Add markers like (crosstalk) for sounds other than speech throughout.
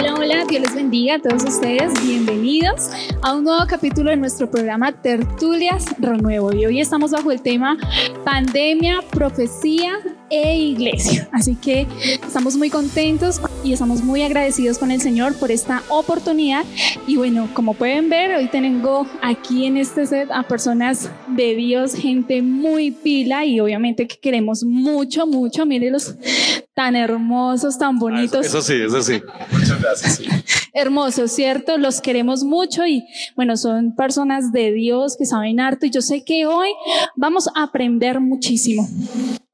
Hola, hola, Dios les bendiga a todos ustedes. Bienvenidos a un nuevo capítulo de nuestro programa Tertulias Renuevo. Y hoy estamos bajo el tema Pandemia, Profecía e Iglesia. Así que estamos muy contentos y estamos muy agradecidos con el Señor por esta oportunidad. Y bueno, como pueden ver, hoy tengo aquí en este set a personas de Dios, gente muy pila y obviamente que queremos mucho, mucho. Mírenlos tan hermosos, tan bonitos. Eso, sí, eso sí. Muchas gracias. Hermosos, ¿cierto? Los queremos mucho y bueno, son personas de Dios que saben harto y yo sé que hoy vamos a aprender muchísimo.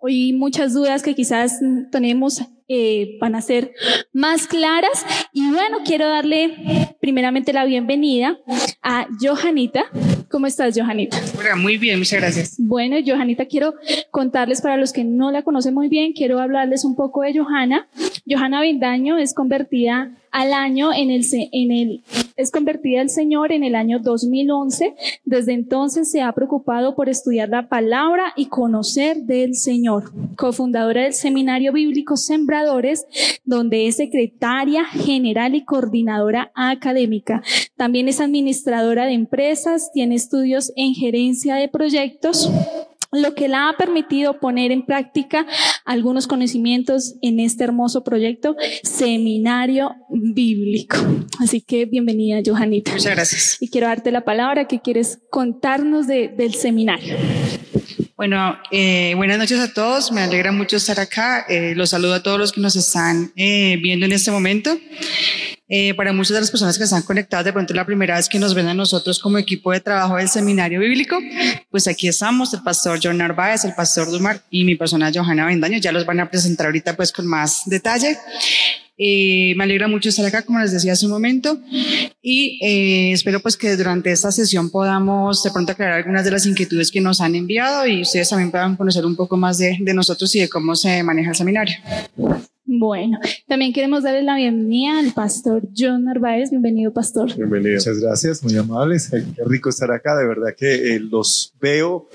Hoy muchas dudas que quizás tenemos eh, van a ser más claras. Y bueno, quiero darle primeramente la bienvenida a Johanita. ¿Cómo estás, Johanita? muy bien, muchas gracias. Bueno, Johanita, quiero contarles para los que no la conocen muy bien, quiero hablarles un poco de Johanna. Johanna Vindaño es convertida al año en el, en es convertida al Señor en el año 2011. Desde entonces se ha preocupado por estudiar la palabra y conocer del Señor. Cofundadora del Seminario Bíblico Sembradores, donde es secretaria general y coordinadora académica. También es administradora de empresas, tiene estudios en gerencia de proyectos lo que la ha permitido poner en práctica algunos conocimientos en este hermoso proyecto, Seminario Bíblico. Así que bienvenida, Johanita. Muchas gracias. Y quiero darte la palabra que quieres contarnos del seminario. Bueno, eh, buenas noches a todos. Me alegra mucho estar acá. Eh, los saludo a todos los que nos están eh, viendo en este momento. Eh, para muchas de las personas que están conectadas, de pronto la primera vez que nos ven a nosotros como equipo de trabajo del seminario bíblico, pues aquí estamos, el pastor John Narváez, el pastor Dumar y mi persona Johanna Bendaño, ya los van a presentar ahorita pues con más detalle. Eh, me alegra mucho estar acá, como les decía hace un momento, y eh, espero pues que durante esta sesión podamos de pronto aclarar algunas de las inquietudes que nos han enviado y ustedes también puedan conocer un poco más de, de nosotros y de cómo se maneja el seminario. Bueno, también queremos darle la bienvenida al pastor John Narváez. Bienvenido, pastor. Bienvenido. Muchas gracias, muy amables. Qué rico estar acá. De verdad que eh, los veo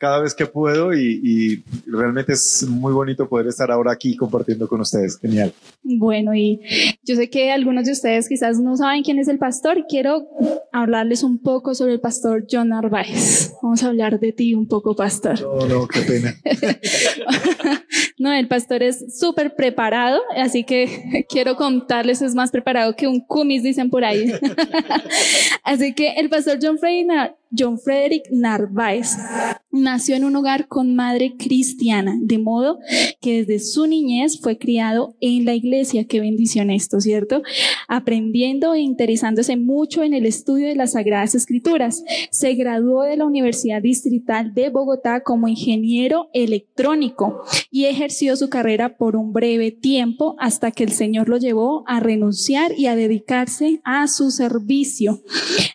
cada vez que puedo y, realmente es muy bonito poder estar ahora aquí compartiendo con ustedes. Genial. Bueno, y yo sé que algunos de ustedes quizás no saben quién es el pastor. Quiero hablarles un poco sobre el pastor John Narváez. Vamos a hablar de ti un poco, pastor. No, no, qué pena. (laughs) no, el pastor es súper preparado, así que (laughs) quiero contarles, es más preparado que un cumis, dicen por ahí. (laughs) así que el pastor John Frederick, John Frederick Narváez nació en un hogar con madre cristiana, de modo que desde su niñez fue criado en la iglesia. Qué bendición esto, ¿cierto? Aprendiendo e interesándose mucho en el estudio de las Sagradas Escrituras. Se graduó de la Universidad Distrital de Bogotá como ingeniero electrónico y ejerció su carrera por un breve tiempo hasta que el Señor lo llevó a renunciar y a dedicarse a su servicio.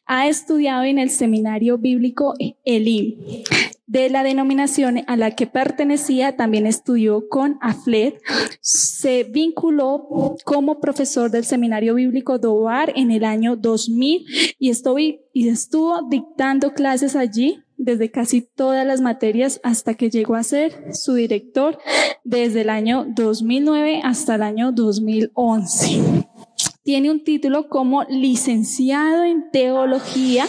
Ha estudiado en el seminario bíblico Elim de la denominación a la que pertenecía, también estudió con AFLED, se vinculó como profesor del Seminario Bíblico Doar en el año 2000 y, estuvo, y estuvo dictando clases allí desde casi todas las materias hasta que llegó a ser su director desde el año 2009 hasta el año 2011 tiene un título como licenciado en teología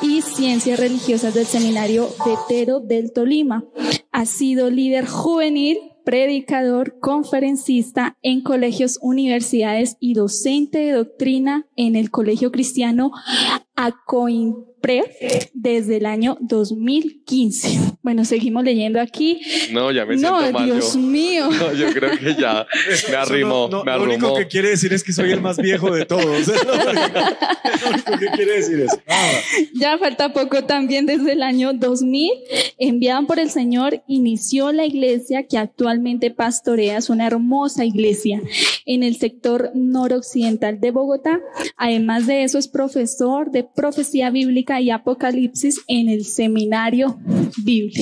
y ciencias religiosas del seminario Vetero del Tolima. Ha sido líder juvenil, predicador, conferencista en colegios, universidades y docente de doctrina en el Colegio Cristiano Acoin desde el año 2015. Bueno, seguimos leyendo aquí. No, ya me siento no, Dios mío. No, yo creo que ya me arrimó, me Lo único que quiere decir es que soy el más viejo de todos. (laughs) lo, único, que quiere decir es. Ah. Ya falta poco también desde el año 2000. Enviado por el Señor, inició la iglesia que actualmente pastorea. Es una hermosa iglesia en el sector noroccidental de Bogotá. Además de eso, es profesor de profecía bíblica y Apocalipsis en el seminario bíblico.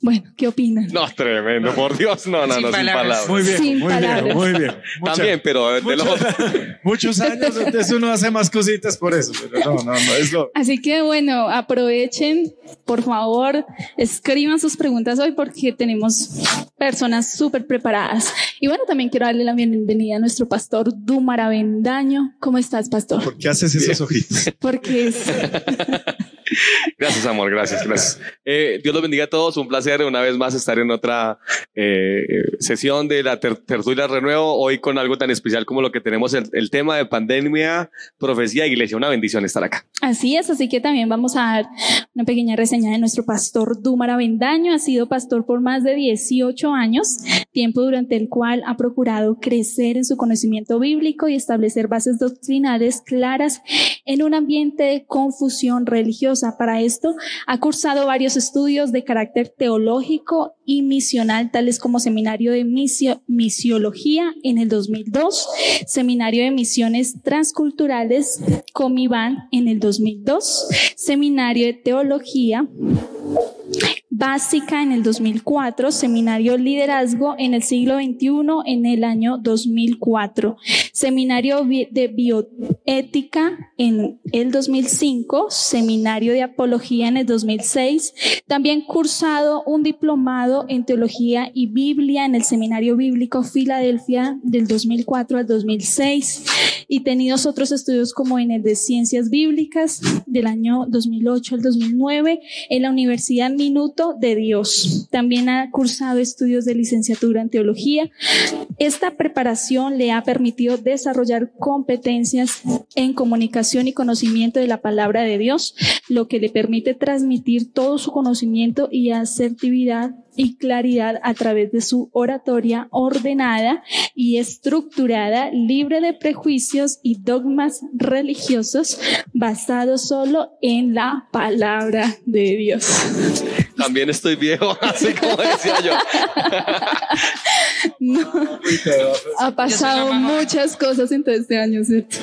Bueno, ¿qué opinan? No, tremendo, por Dios, no, no, Sin no, sin palabras. palabras. Muy bien, Sin muy palabras. bien, muy bien. Mucha- También, pero de los (laughs) muchos años, entonces uno hace más cositas por eso. Pero no, no, no, es lo, Así que bueno, aprovechen, por favor, escriban sus preguntas hoy porque tenemos personas súper preparadas. Y bueno, también quiero darle la bienvenida a nuestro pastor Dumar Avendaño. ¿Cómo estás, pastor? ¿Por qué haces esos ojitos? Porque es, (laughs) Gracias, amor, gracias, gracias. Eh, Dios los bendiga a todos. Un placer una vez más estar en otra eh, sesión de la ter tertulia Renuevo. Hoy con algo tan especial como lo que tenemos, el, el tema de pandemia, profecía, iglesia. Una bendición estar acá. así es, así que también vamos a dar una pequeña reseña de nuestro pastor Dumar Avendaño. Ha sido pastor por más de 18 años, tiempo durante el cual ha procurado crecer en su conocimiento bíblico y establecer bases doctrinales claras en un ambiente de confusión religiosa. Para esto, ha cursado varios estudios de carácter teológico y misional, tales como Seminario de Misio- Misiología en el 2002, Seminario de Misiones Transculturales, Comiban en el 2002, Seminario de Teología básica en el 2004, seminario liderazgo en el siglo XXI en el año 2004, seminario de bioética en el 2005, seminario de apología en el 2006, también cursado un diplomado en teología y Biblia en el seminario bíblico Filadelfia del 2004 al 2006 y tenidos otros estudios como en el de ciencias bíblicas del año 2008 al 2009 en la Universidad Minuto de Dios. También ha cursado estudios de licenciatura en teología. Esta preparación le ha permitido desarrollar competencias en comunicación y conocimiento de la palabra de Dios, lo que le permite transmitir todo su conocimiento y asertividad y claridad a través de su oratoria ordenada y estructurada, libre de prejuicios y dogmas religiosos, basado solo en la palabra de Dios. También estoy viejo, (laughs) así como decía yo. (laughs) No, ha pasado muchas cosas en todo este año, ¿cierto?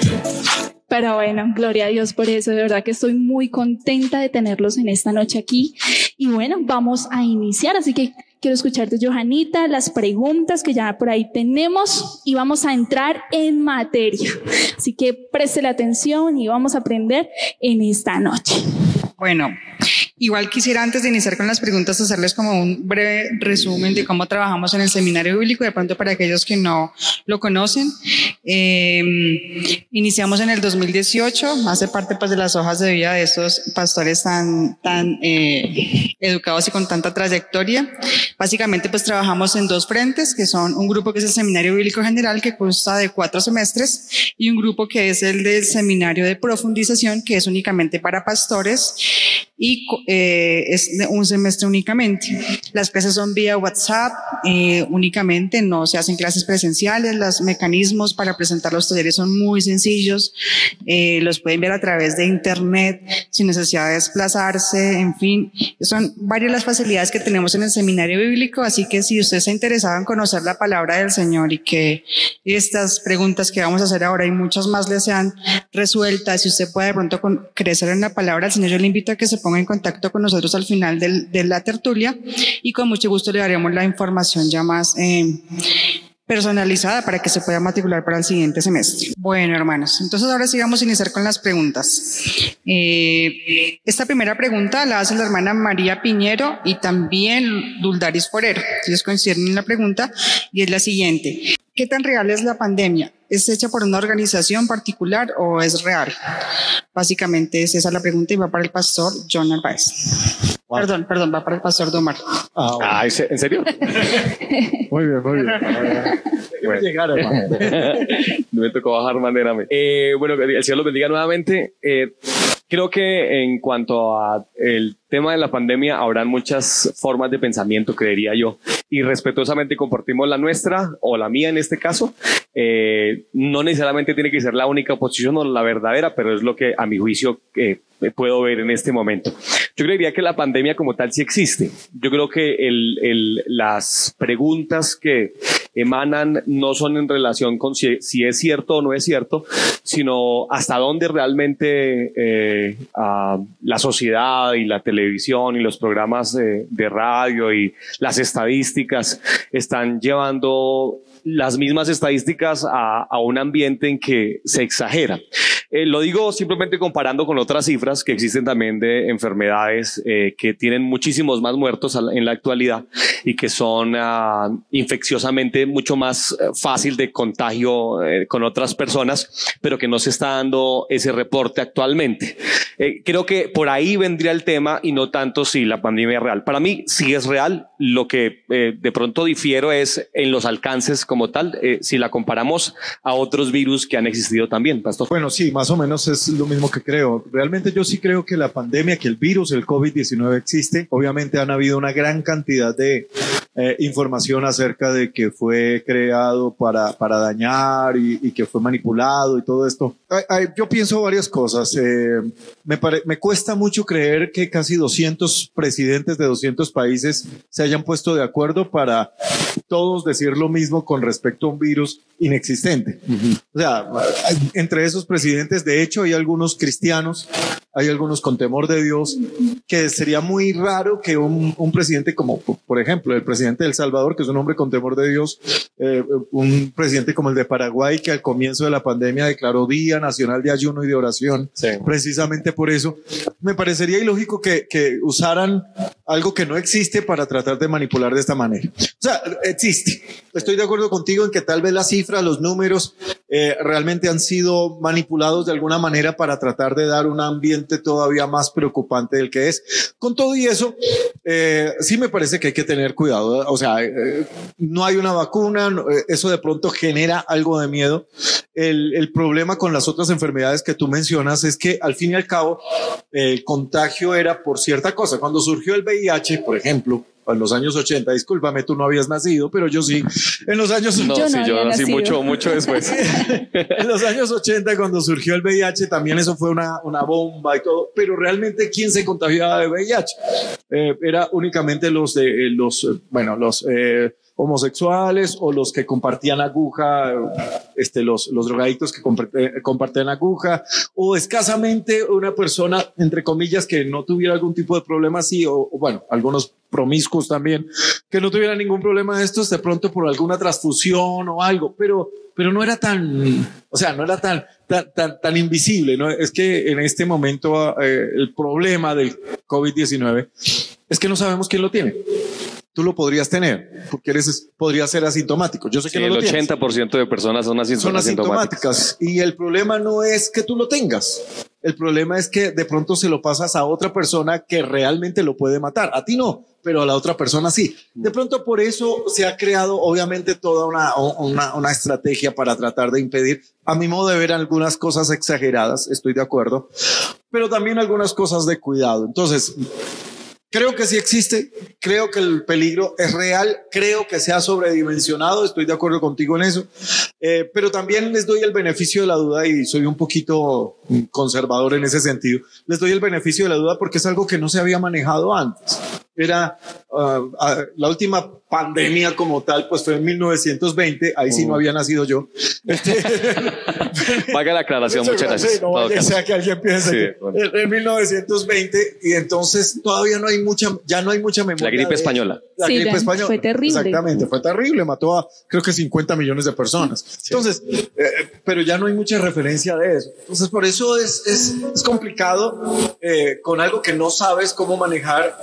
Pero bueno, gloria a Dios por eso. De verdad que estoy muy contenta de tenerlos en esta noche aquí. Y bueno, vamos a iniciar. Así que quiero escucharte, Johanita, las preguntas que ya por ahí tenemos y vamos a entrar en materia. Así que preste la atención y vamos a aprender en esta noche. Bueno, igual quisiera antes de iniciar con las preguntas hacerles como un breve resumen de cómo trabajamos en el seminario bíblico, de pronto para aquellos que no lo conocen. Eh, iniciamos en el 2018, hace parte pues de las hojas de vida de estos pastores tan, tan eh, educados y con tanta trayectoria. Básicamente pues trabajamos en dos frentes, que son un grupo que es el Seminario Bíblico General, que consta de cuatro semestres, y un grupo que es el del Seminario de Profundización, que es únicamente para pastores y eh, es de un semestre únicamente. Las clases son vía WhatsApp eh, únicamente, no se hacen clases presenciales, los mecanismos para presentar los talleres son muy sencillos, eh, los pueden ver a través de internet sin necesidad de desplazarse, en fin, son varias las facilidades que tenemos en el seminario bíblico, así que si usted está interesado en conocer la palabra del Señor y que estas preguntas que vamos a hacer ahora y muchas más le sean resueltas, si usted puede de pronto con- crecer en la palabra del Señor, yo le invito a que se ponga en contacto con nosotros al final de la tertulia y con mucho gusto le daremos la información ya más eh, personalizada para que se pueda matricular para el siguiente semestre. Bueno, hermanos, entonces ahora sí vamos a iniciar con las preguntas. Eh, esta primera pregunta la hace la hermana María Piñero y también Duldaris Forero. Ellos coinciden en la pregunta y es la siguiente. ¿Qué tan real es la pandemia? ¿Es hecha por una organización particular o es real? Básicamente es esa la pregunta y va para el pastor John Narváez. Wow. Perdón, perdón, va para el pastor Domar. Ah, bueno. Ah, ¿en serio? (laughs) Muy bien, muy bien. Hermano. (laughs) Me tocó bajar manera. Eh, bueno, el Señor los bendiga nuevamente. Eh, creo que en cuanto a el tema de la pandemia, habrán muchas formas de pensamiento, creería yo, y respetuosamente compartimos la nuestra o la mía en este caso. Eh, no necesariamente tiene que ser la única posición o la verdadera, pero es lo que a mi juicio eh, puedo ver en este momento. Yo creería que la pandemia como tal sí existe. Yo creo que el, el, las preguntas que emanan no son en relación con si, es cierto o no es cierto, sino hasta dónde realmente eh, la sociedad y la televisión y los programas de radio y las estadísticas están llevando las mismas estadísticas a, un ambiente en que se exagera. Eh, lo digo simplemente comparando con otras cifras que existen también de enfermedades eh, que tienen muchísimos más muertos en la actualidad y que son ah, infecciosamente mucho más eh, fácil de contagio con otras personas, pero que no se está dando ese reporte actualmente. creo que por ahí vendría el tema y no tanto si la pandemia es real. Para mí sí es real. Lo que de pronto difiero es en los alcances como tal, eh, si la comparamos a otros virus que han existido también, Pastor. Bueno, sí, más o menos es lo mismo que creo. Realmente yo sí creo que la pandemia, que el virus, el COVID-19 existe. Obviamente han habido una gran cantidad de eh, información acerca de que fue creado para, para dañar y, que fue manipulado y todo esto. yo pienso varias cosas. Eh, me, me cuesta mucho creer que casi 200 presidentes de 200 países se hayan puesto de acuerdo para todos decir lo mismo con respecto a un virus inexistente. O sea, entre esos presidentes, de hecho, hay algunos cristianos hay algunos con temor de Dios, que sería muy raro que un, un presidente como, por ejemplo, el presidente de El Salvador, que es un hombre con temor de Dios, eh, un presidente como el de Paraguay, que al comienzo de la pandemia declaró Día Nacional de Ayuno y de Oración, precisamente por eso, me parecería ilógico que, que usaran algo que no existe para tratar de manipular de esta manera. O sea, existe. Estoy de acuerdo contigo en que tal vez las cifras, los números, eh, realmente han sido manipulados de alguna manera para tratar de dar un ambiente todavía más preocupante del que es. Con todo y eso, eh, sí me parece que hay que tener cuidado. O sea, eh, no hay una vacuna, eso de pronto genera algo de miedo. El, el, problema con las otras enfermedades que tú mencionas es que al fin y al cabo el contagio era por cierta cosa. Cuando surgió el VIH, por ejemplo, en los años 80, discúlpame, tú no habías nacido, pero yo sí. En los años no, yo sí, yo nací mucho, mucho (laughs) después. en los años 80, cuando surgió el VIH, también eso fue una, una bomba y todo, pero realmente, ¿quién se contagiaba de VIH? Eh, era únicamente los de eh, los, bueno, los eh, homosexuales o los que compartían aguja, este, los, los drogaditos que compartían aguja, o escasamente una persona, entre comillas, que no tuviera algún tipo de problema así, o, bueno, algunos promiscuos también, que no tuviera ningún problema de estos, de pronto por alguna transfusión o algo, pero, pero no era tan, o sea, no era tan, tan, tan, invisible, ¿no? Es que en este momento eh, el problema del COVID-19 es que no sabemos quién lo tiene tú lo podrías tener, porque eres, podría ser asintomático. Yo sé que el 80% de personas son, asintomáticas. son asintomáticas. Y el problema no es que tú lo tengas. El problema es que de pronto se lo pasas a otra persona que realmente lo puede matar. A ti no, pero a la otra persona sí. De pronto por eso se ha creado obviamente toda una, una, una estrategia para tratar de impedir, a mi modo de ver, algunas cosas exageradas, estoy de acuerdo, pero también algunas cosas de cuidado. Entonces, Creo que sí existe, creo que el peligro es real, creo que se ha sobredimensionado, estoy de acuerdo contigo en eso, eh, pero también les doy el beneficio de la duda y soy un poquito conservador en ese sentido, les doy el beneficio de la duda porque es algo que no se había manejado antes. Era uh, la última pandemia como tal, pues fue en 1920, ahí sí no había nacido yo. Este, (laughs) Vaga la aclaración, muchas gracias. no sea que alguien piense en 1920 y entonces todavía no hay mucha, ya no hay mucha memoria. La gripe española. La gripe española. Fue terrible. Exactamente, fue terrible, mató a creo que 50 millones de personas. Entonces, eh, pero ya no hay mucha referencia de eso. Entonces, por eso es, es, es complicado eh, con algo que no sabes cómo manejar.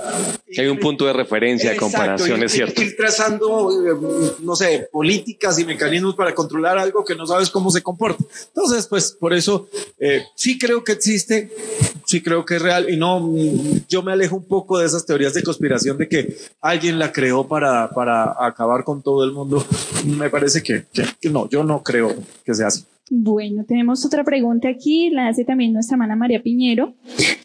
Que hay un punto de referencia, de comparación, es cierto. Ir trazando, eh, no sé, políticas y mecanismos para controlar algo que no sabes cómo se comporta. Entonces, pues por eso sí creo que existe, sí creo que es real y no, yo me alejo un poco de esas teorías de conspiración de que alguien la creó para, para acabar con todo el mundo. (laughs) Me parece que, que, no, yo no creo que sea así. Bueno, tenemos otra pregunta aquí, la hace también nuestra hermana María Piñero.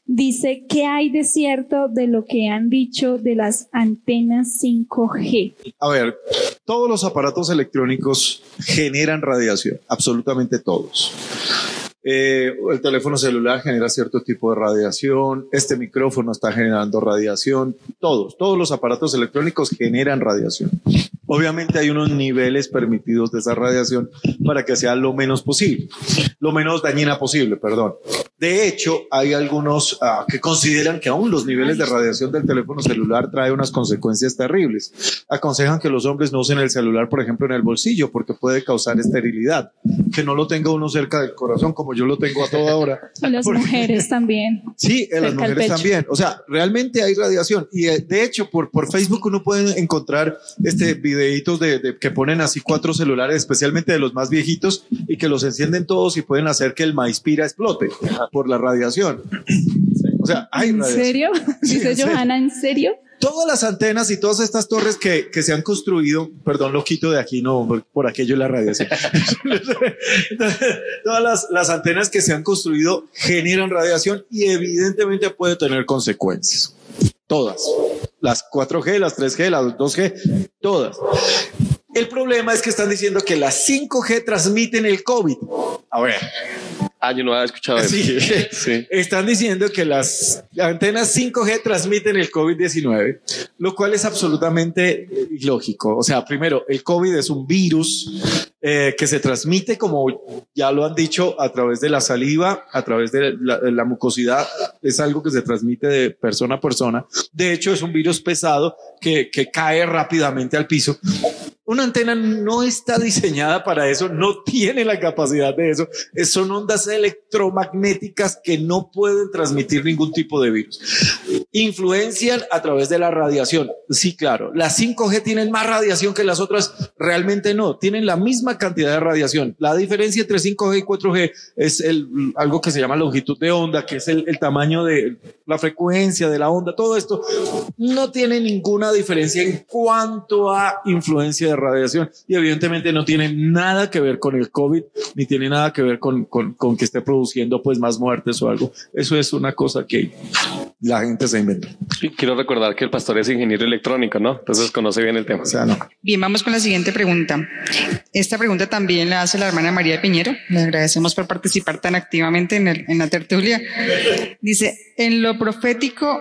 Dice, ¿qué hay de cierto de lo que han dicho de las antenas 5G? A ver, todos los aparatos electrónicos generan radiación, absolutamente todos. Eh, el teléfono celular genera cierto tipo de radiación, este micrófono está generando radiación, todos, todos los aparatos electrónicos generan radiación. Obviamente hay unos niveles permitidos de esa radiación para que sea lo menos posible, lo menos dañina posible, perdón. De hecho, hay algunos ah, que consideran que aún los niveles de radiación del teléfono celular trae unas consecuencias terribles. Aconsejan que los hombres no usen el celular, por ejemplo, en el bolsillo porque puede causar esterilidad. Que no lo tenga uno cerca del corazón como yo lo tengo a toda hora. (laughs) Y las mujeres también. Sí, en las mujeres también. O sea, realmente hay radiación. Y eh, de hecho, por, por Facebook uno puede encontrar este videitos de, de- que ponen así cuatro celulares, especialmente de los más viejitos, y que los encienden todos y pueden hacer que el maíz-pira explote por la radiación. O sea, hay ¿En radiación. serio? (laughs) Sí, Dice. Johanna, ¿en serio? Todas las antenas y todas estas torres que, que se han construido, perdón, lo quito de aquí, no, por, por aquello la radiación. (laughs) (laughs) todas las, las antenas que se han construido generan radiación y evidentemente puede tener consecuencias. Todas. Las 4G, las 3G, las 2G, todas. El problema es que están diciendo que las 5G transmiten el COVID. A ver, Ah, yo no había escuchado eso. Sí. (laughs) Sí. Están diciendo que las antenas 5G transmiten el COVID-19, lo cual es absolutamente eh, ilógico. O sea, primero, el COVID es un virus eh, que se transmite, como ya lo han dicho, a través de la saliva, a través de la, de la mucosidad. Es algo que se transmite de persona a persona. De hecho, es un virus pesado que, que cae rápidamente al piso. Una antena no está diseñada para eso, no tiene la capacidad de eso. Es- Son ondas electromagnéticas que no pueden transmitir ningún tipo de virus. Influencian a través de la radiación. Sí, claro. Las 5G tienen más radiación que las otras. Realmente no. Tienen la misma cantidad de radiación. La diferencia entre 5G y 4G es el, algo que se llama longitud de onda, que es el, el tamaño de la frecuencia de la onda. Todo esto no tiene ninguna diferencia en cuanto a influencia de radiación y evidentemente no tiene nada que ver con el COVID ni tiene nada que ver con, con, con que esté produciendo pues más muertes o algo. Eso es una cosa que la gente se Y Quiero recordar que el pastor es ingeniero electrónico, ¿no? Entonces conoce bien el tema. O sea, no. Bien, vamos con la siguiente pregunta. Esta pregunta también la hace la hermana María Piñero. Le agradecemos por participar tan activamente en, el- en la tertulia. Dice, en lo profético,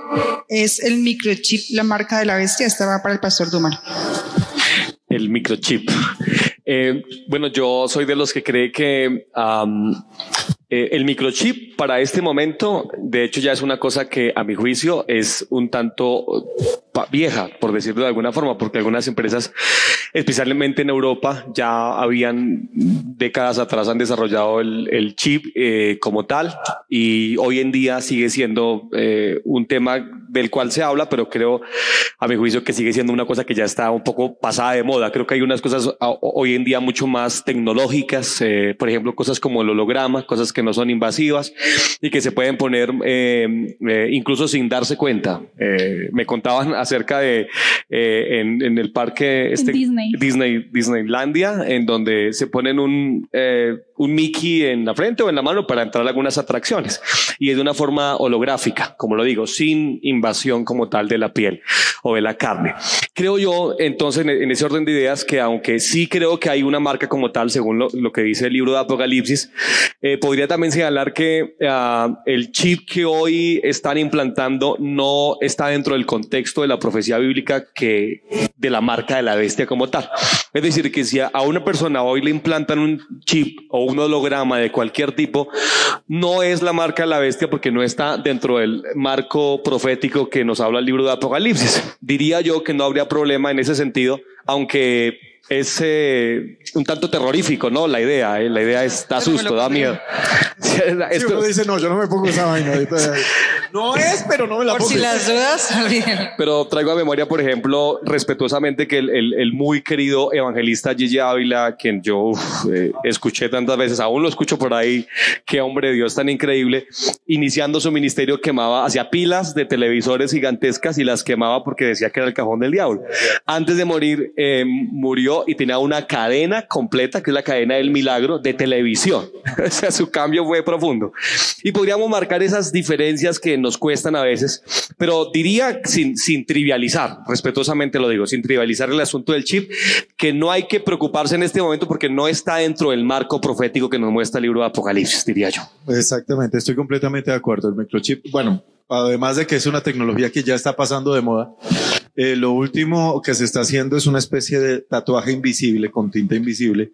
¿es el microchip la marca de la bestia? Esta va para el pastor Duman. El microchip. Eh, bueno, yo soy de los que cree que eh, el microchip para este momento, de hecho, ya es una cosa que a mi juicio es un tanto vieja, por decirlo de alguna forma, porque algunas empresas, especialmente en Europa, ya habían décadas atrás han desarrollado el, el chip eh, como tal y hoy en día sigue siendo eh, un tema del cual se habla, pero creo a mi juicio que sigue siendo una cosa que ya está un poco pasada de moda. Creo que hay unas cosas hoy en día mucho más tecnológicas, eh, por ejemplo, cosas como el holograma, cosas que no son invasivas y que se pueden poner eh, eh, incluso sin darse cuenta. Eh, me contaban acerca de eh, en, en el parque este, Disney. Disney, Disneylandia, en donde se ponen un, eh, un Mickey en la frente o en la mano para entrar a algunas atracciones y es de una forma holográfica, como lo digo, sin invasión como tal de la piel o de la carne. Creo yo, entonces, en, ese orden de ideas, que aunque sí creo que hay una marca como tal, según lo, que dice el libro de Apocalipsis, eh, podría también señalar que ah, el chip que hoy están implantando no está dentro del contexto de la profecía bíblica que de la marca de la bestia como tal. Es decir, que si a una persona hoy le implantan un chip o un holograma de cualquier tipo, no es la marca de la bestia porque no está dentro del marco profético que nos habla el libro de Apocalipsis. Diría yo que no habría problema en ese sentido, aunque es eh, un tanto terrorífico, ¿no? La idea, ¿eh? la idea es, da susto, da miedo. (laughs) Sí, esto- uno dice, no, yo no me pongo esa vaina. (laughs) No es, pero no me la Por pongo. si las dudas, (laughs) olvídenlo. Pero traigo a memoria, por ejemplo, respetuosamente que el, el- el muy querido evangelista Gigi Ávila, quien yo uf, eh, escuché tantas veces, aún lo escucho por ahí, qué hombre de Dios tan increíble, iniciando su ministerio quemaba, hacía pilas de televisores gigantescas y las quemaba porque decía que era el cajón del diablo. Antes de morir, eh, y tenía una cadena completa, que es la cadena del milagro, de televisión. (laughs) o sea, su cambio fue profundo. Y podríamos marcar esas diferencias que nos cuestan a veces, pero diría sin, sin trivializar, respetuosamente lo digo, sin trivializar el asunto del chip, que no hay que preocuparse en este momento porque no está dentro del marco profético que nos muestra el libro de Apocalipsis, diría yo. Exactamente, estoy completamente de acuerdo. El microchip, bueno, además de que es una tecnología que ya está pasando de moda, Eh, lo último que se está haciendo es una especie de tatuaje invisible con tinta invisible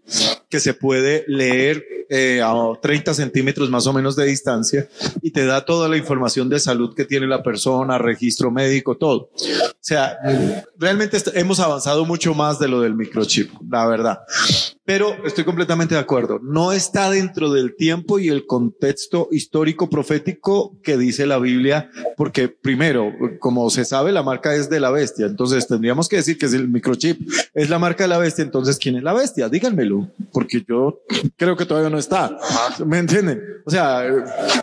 que se puede leer eh, a 30 centímetros más o menos de distancia y te da toda la información de salud que tiene la persona, registro médico, todo. O sea, realmente hemos avanzado mucho más de lo del microchip, la verdad. Pero estoy completamente de acuerdo. No está dentro del tiempo y el contexto histórico profético que dice la Biblia, porque primero, como se sabe, la marca es de la bestia. Entonces tendríamos que decir que es el microchip, es la marca de la bestia. Entonces, ¿quién es la bestia? Díganmelo, porque yo creo que todavía no está. ¿Me entienden? O sea,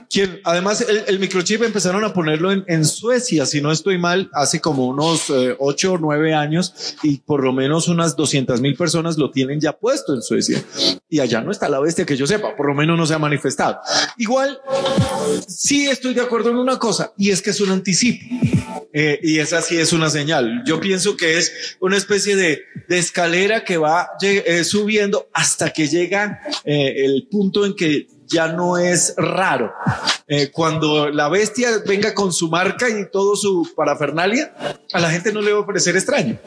¿quién? Además, el, microchip empezaron a ponerlo en, Suecia, si no estoy mal, hace como unos eh, ocho o nueve años y por lo menos unas 200 mil personas lo tienen ya puesto en Suecia. Y allá no está la bestia que yo sepa, por lo menos no se ha manifestado. Igual, sí estoy de acuerdo en una cosa, y es que es un anticipo. Eh, y esa sí es una señal. Yo pienso que es una especie de, escalera que va eh, subiendo hasta que llega eh, el punto en que ya no es raro. Eh, cuando la bestia venga con su marca y todo su parafernalia, a la gente no le va a parecer extraño.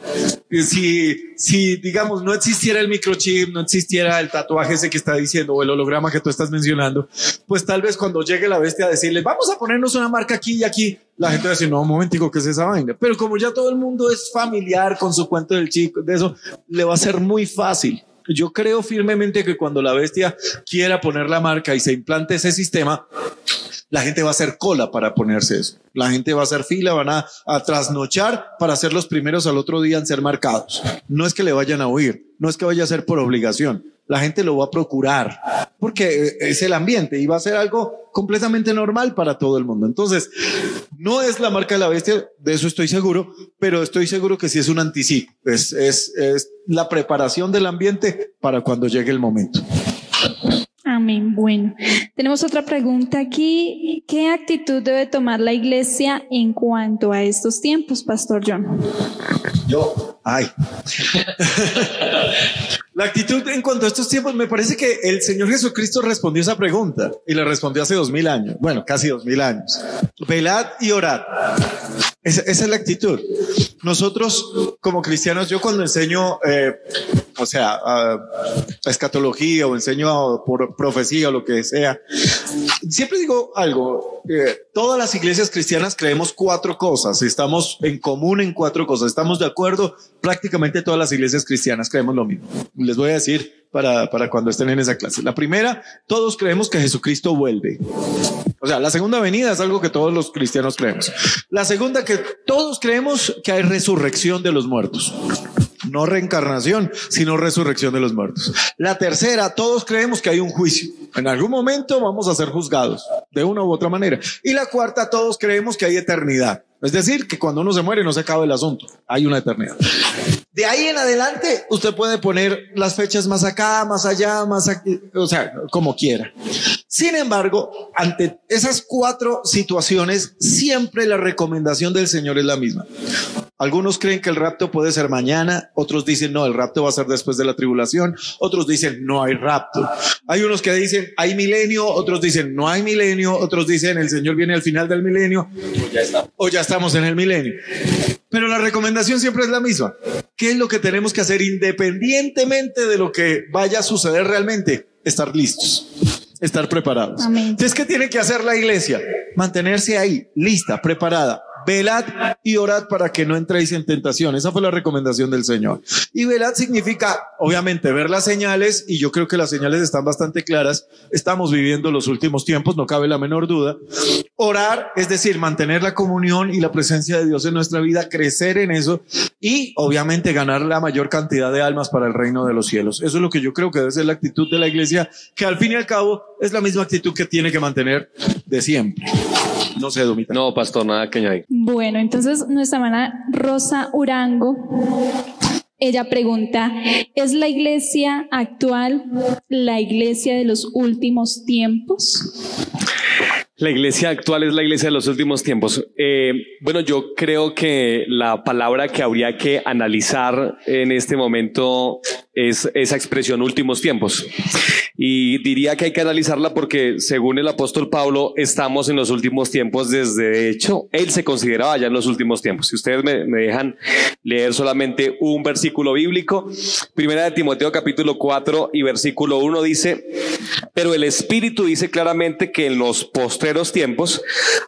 Si, si, digamos, no existiera el microchip, no existiera el tatuaje ese que está diciendo o el holograma que tú estás mencionando, pues tal vez cuando llegue la bestia a decirle, vamos a ponernos una marca aquí y aquí, la gente va a decir, no, un momentico, ¿qué es esa vaina? Pero como ya todo el mundo es familiar con su cuento del chico, de eso, le va a ser muy fácil yo creo firmemente que cuando la bestia quiera poner la marca y se implante ese sistema, la gente va a hacer cola para ponerse eso. La gente va a hacer fila, van a, trasnochar para ser los primeros al otro día en ser marcados. No es que le vayan a huir, no es que vaya a ser por obligación. La gente lo va a procurar porque es el ambiente y va a ser algo completamente normal para todo el mundo. Entonces, no es la marca de la bestia, de eso estoy seguro, pero estoy seguro que sí es un anticipo. Es, es, es la preparación del ambiente para cuando llegue el momento. Amén. Bueno, tenemos otra pregunta aquí. ¿Qué actitud debe tomar la iglesia en cuanto a estos tiempos, Pastor John? Yo, ay. (laughs) la actitud en cuanto a estos tiempos, me parece que el Señor Jesucristo respondió esa pregunta y la respondió hace dos mil años. Bueno, casi dos mil años. Velad y orad. Esa, es la actitud. Nosotros, como cristianos, yo cuando enseño, eh, o sea, escatología o enseño por profecía o lo que sea, siempre digo algo. todas las iglesias cristianas creemos cuatro cosas. Estamos en común en cuatro cosas. Estamos de acuerdo. Prácticamente todas las iglesias cristianas creemos lo mismo. Les voy a decir para, para cuando estén en esa clase. La primera, todos creemos que Jesucristo vuelve. O sea, la segunda venida es algo que todos los cristianos creemos. La segunda, que todos creemos que hay resurrección de los muertos. No reencarnación, sino resurrección de los muertos. La tercera, todos creemos que hay un juicio. En algún momento vamos a ser juzgados, de una u otra manera. Y la cuarta, todos creemos que hay eternidad. Es decir, que cuando uno se muere no se acaba el asunto, hay una eternidad. De ahí en adelante, usted puede poner las fechas más acá, más allá, más aquí, o sea, como quiera. Sin embargo, ante esas cuatro situaciones, siempre la recomendación del Señor es la misma. Algunos creen que el rapto puede ser mañana, otros dicen no, el rapto va a ser después de la tribulación, otros dicen no hay rapto. Hay unos que dicen hay milenio, otros dicen no hay milenio, otros dicen el Señor viene al final del milenio o ya estamos en el milenio. Pero la recomendación siempre es la misma. ¿Qué es lo que tenemos que hacer independientemente de lo que vaya a suceder realmente? Estar listos, estar preparados. Entonces, ¿qué tiene que hacer la iglesia? Mantenerse ahí, lista, preparada, velad y orad para que no entréis en tentación. Esa fue la recomendación del Señor. Y velad significa, obviamente, ver las señales, y yo creo que las señales están bastante claras. Estamos viviendo los últimos tiempos, no cabe la menor duda. Orar, es decir, mantener la comunión y la presencia de Dios en nuestra vida, crecer en eso y, obviamente, ganar la mayor cantidad de almas para el reino de los cielos. Eso es lo que yo creo que debe ser la actitud de la iglesia, que al fin y al cabo es la misma actitud que tiene que mantener de siempre. No sé, Domita. No, pastor, nada que añadir. Bueno, entonces nuestra hermana Rosa Urango, ella pregunta, ¿es la iglesia actual la iglesia de los últimos tiempos? La iglesia actual es la iglesia de los últimos tiempos. Eh, bueno, yo creo que la palabra que habría que analizar en este momento es esa expresión últimos tiempos. Y diría que hay que analizarla porque según el apóstol Pablo estamos en los últimos tiempos desde de hecho él se consideraba ya en los últimos tiempos. Si ustedes me, me dejan leer solamente un versículo bíblico, primera de Timoteo capítulo 4 y versículo 1 dice, pero el Espíritu dice claramente que en los postreros tiempos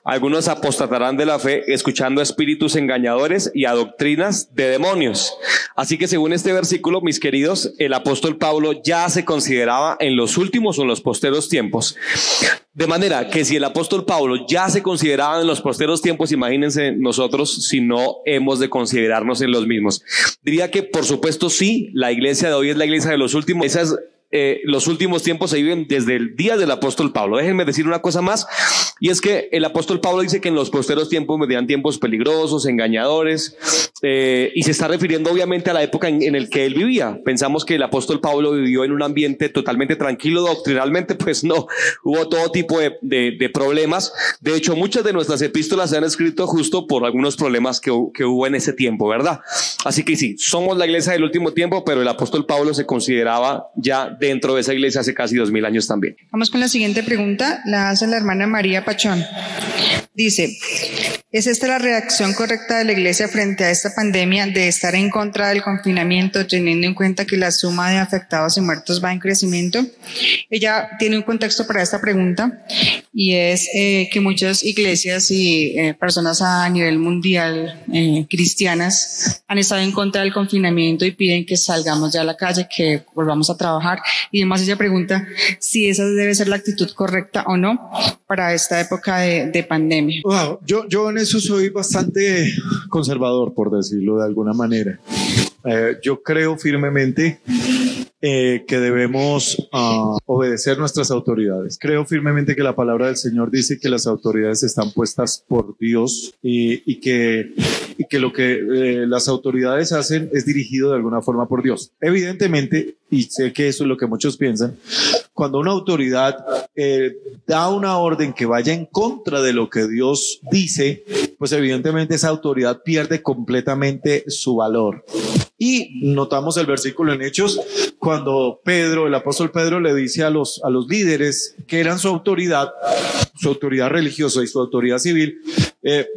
algunos apostatarán de la fe escuchando espíritus engañadores y a doctrinas de demonios. Así que según este versículo, mis queridos, el apóstol Pablo ya se consideraba en los últimos o en los posteros tiempos. De manera que si el apóstol Pablo ya se consideraba en los posteros tiempos, imagínense nosotros si no hemos de considerarnos en los mismos. Diría que por supuesto sí, la iglesia de hoy es la iglesia de los últimos. Esas eh, los últimos tiempos se viven desde el día del apóstol Pablo. Déjenme decir una cosa más, y es que el apóstol Pablo dice que en los posteros tiempos vendrían tiempos peligrosos, engañadores, eh, y se está refiriendo obviamente a la época en, en el que él vivía. Pensamos que el apóstol Pablo vivió en un ambiente totalmente tranquilo doctrinalmente, (laughs) pues no, hubo todo tipo de, de, de problemas. De hecho, muchas de nuestras epístolas se han escrito justo por algunos problemas que, que hubo en ese tiempo, ¿verdad? Así que sí, somos la iglesia del último tiempo, pero el apóstol Pablo se consideraba ya dentro de esa iglesia hace casi dos mil años también. Vamos con la siguiente pregunta, la hace la hermana María Pachón. Dice, ¿es esta la reacción correcta de la iglesia frente a esta pandemia de estar en contra del confinamiento, teniendo en cuenta que la suma de afectados y muertos va en crecimiento? Ella tiene un contexto para esta pregunta y es eh, que muchas iglesias y eh, personas a nivel mundial eh, cristianas han estado en contra del confinamiento y piden que salgamos ya a la calle, que volvamos a trabajar y además ella pregunta si esa debe ser la actitud correcta o no para esta época de, de pandemia. Wow, yo, yo en eso soy bastante conservador, por decirlo de alguna manera. Eh, yo creo firmemente eh, que debemos uh, obedecer nuestras autoridades. Creo firmemente que la palabra del Señor dice que las autoridades están puestas por Dios y, que, y que lo que eh, las autoridades hacen es dirigido de alguna forma por Dios. Evidentemente, y sé que eso es lo que muchos piensan, cuando una autoridad eh, da una orden que vaya en contra de lo que Dios dice, pues evidentemente esa autoridad pierde completamente su valor. Y notamos el versículo en Hechos cuando Pedro, el apóstol Pedro le dice a los, a los líderes que eran su autoridad, su autoridad religiosa y su autoridad civil, eh,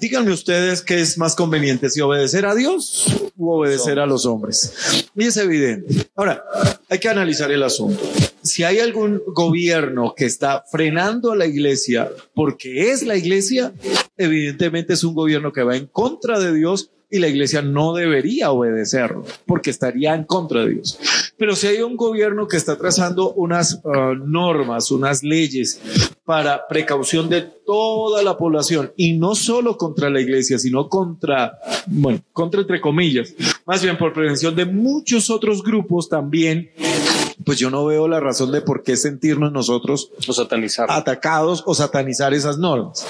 díganme ustedes qué es más conveniente, si obedecer a Dios o obedecer a los hombres. Y es evidente. Ahora, hay que analizar el asunto. Si hay algún gobierno que está frenando a la iglesia porque es la iglesia, evidentemente es un gobierno que va en contra de Dios y la iglesia no debería obedecerlo porque estaría en contra de Dios. Pero si hay un gobierno que está trazando unas uh, normas, unas leyes para precaución de toda la población y no solo contra la iglesia, sino contra, bueno, contra entre comillas, más bien por prevención de muchos otros grupos también, pues yo no veo la razón de por qué sentirnos nosotros O satanizar. atacados o satanizar esas normas.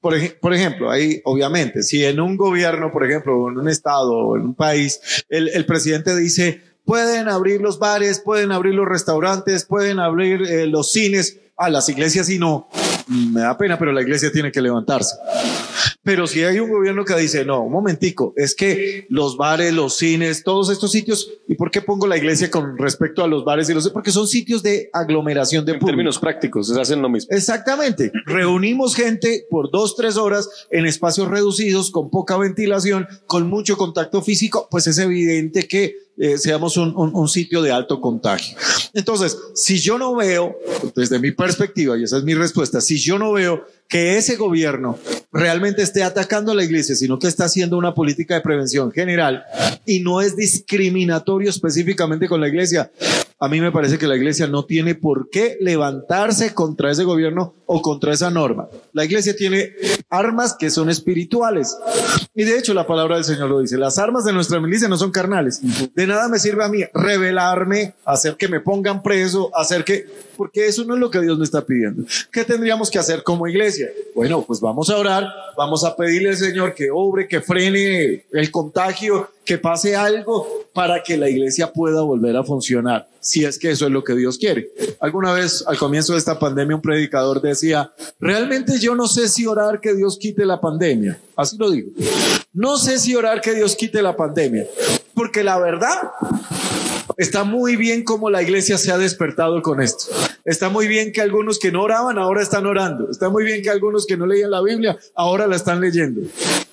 Por, ej por, ejemplo, ahí obviamente, si en un gobierno, por ejemplo, en un estado o en un país, el, presidente dice, pueden abrir los bares, pueden abrir los restaurantes, pueden abrir eh, los cines, a las iglesias y no, me da pena, pero la iglesia tiene que levantarse. Pero si hay un gobierno que dice, no, un momentico, es que los bares, los cines, todos estos sitios, ¿y por qué pongo la iglesia con respecto a los bares y los Porque son sitios de aglomeración de en público. términos prácticos, se hacen lo mismo. Exactamente. Reunimos gente por dos, tres horas en espacios reducidos, con poca ventilación, con mucho contacto físico, pues es evidente que eh, seamos un, un, un, sitio de alto contagio. Entonces, si yo no veo, desde mi perspectiva, y esa es mi respuesta, si yo no veo que ese gobierno realmente esté atacando a la iglesia, sino que está haciendo una política de prevención general y no es discriminatorio específicamente con la iglesia, a mí me parece que la iglesia no tiene por qué levantarse contra ese gobierno o contra esa norma. La iglesia tiene armas que son espirituales. Y de hecho la palabra del Señor lo dice, las armas de nuestra milicia no son carnales. De nada me sirve a mí revelarme, hacer que me pongan preso, hacer que, porque eso no es lo que Dios me está pidiendo. ¿Qué tendríamos que hacer como iglesia? Bueno, pues vamos a orar, vamos a pedirle al Señor que obre, que frene el contagio, que pase algo para que la iglesia pueda volver a funcionar, si es que eso es lo que Dios quiere. Alguna vez al comienzo de esta pandemia un predicador decía, realmente yo no sé si orar que Dios quite la pandemia. Así lo digo. No sé si orar que Dios quite la pandemia, porque la verdad está muy bien como la iglesia se ha despertado con esto. Está muy bien que algunos que no oraban ahora están orando. Está muy bien que algunos que no leían la Biblia ahora la están leyendo.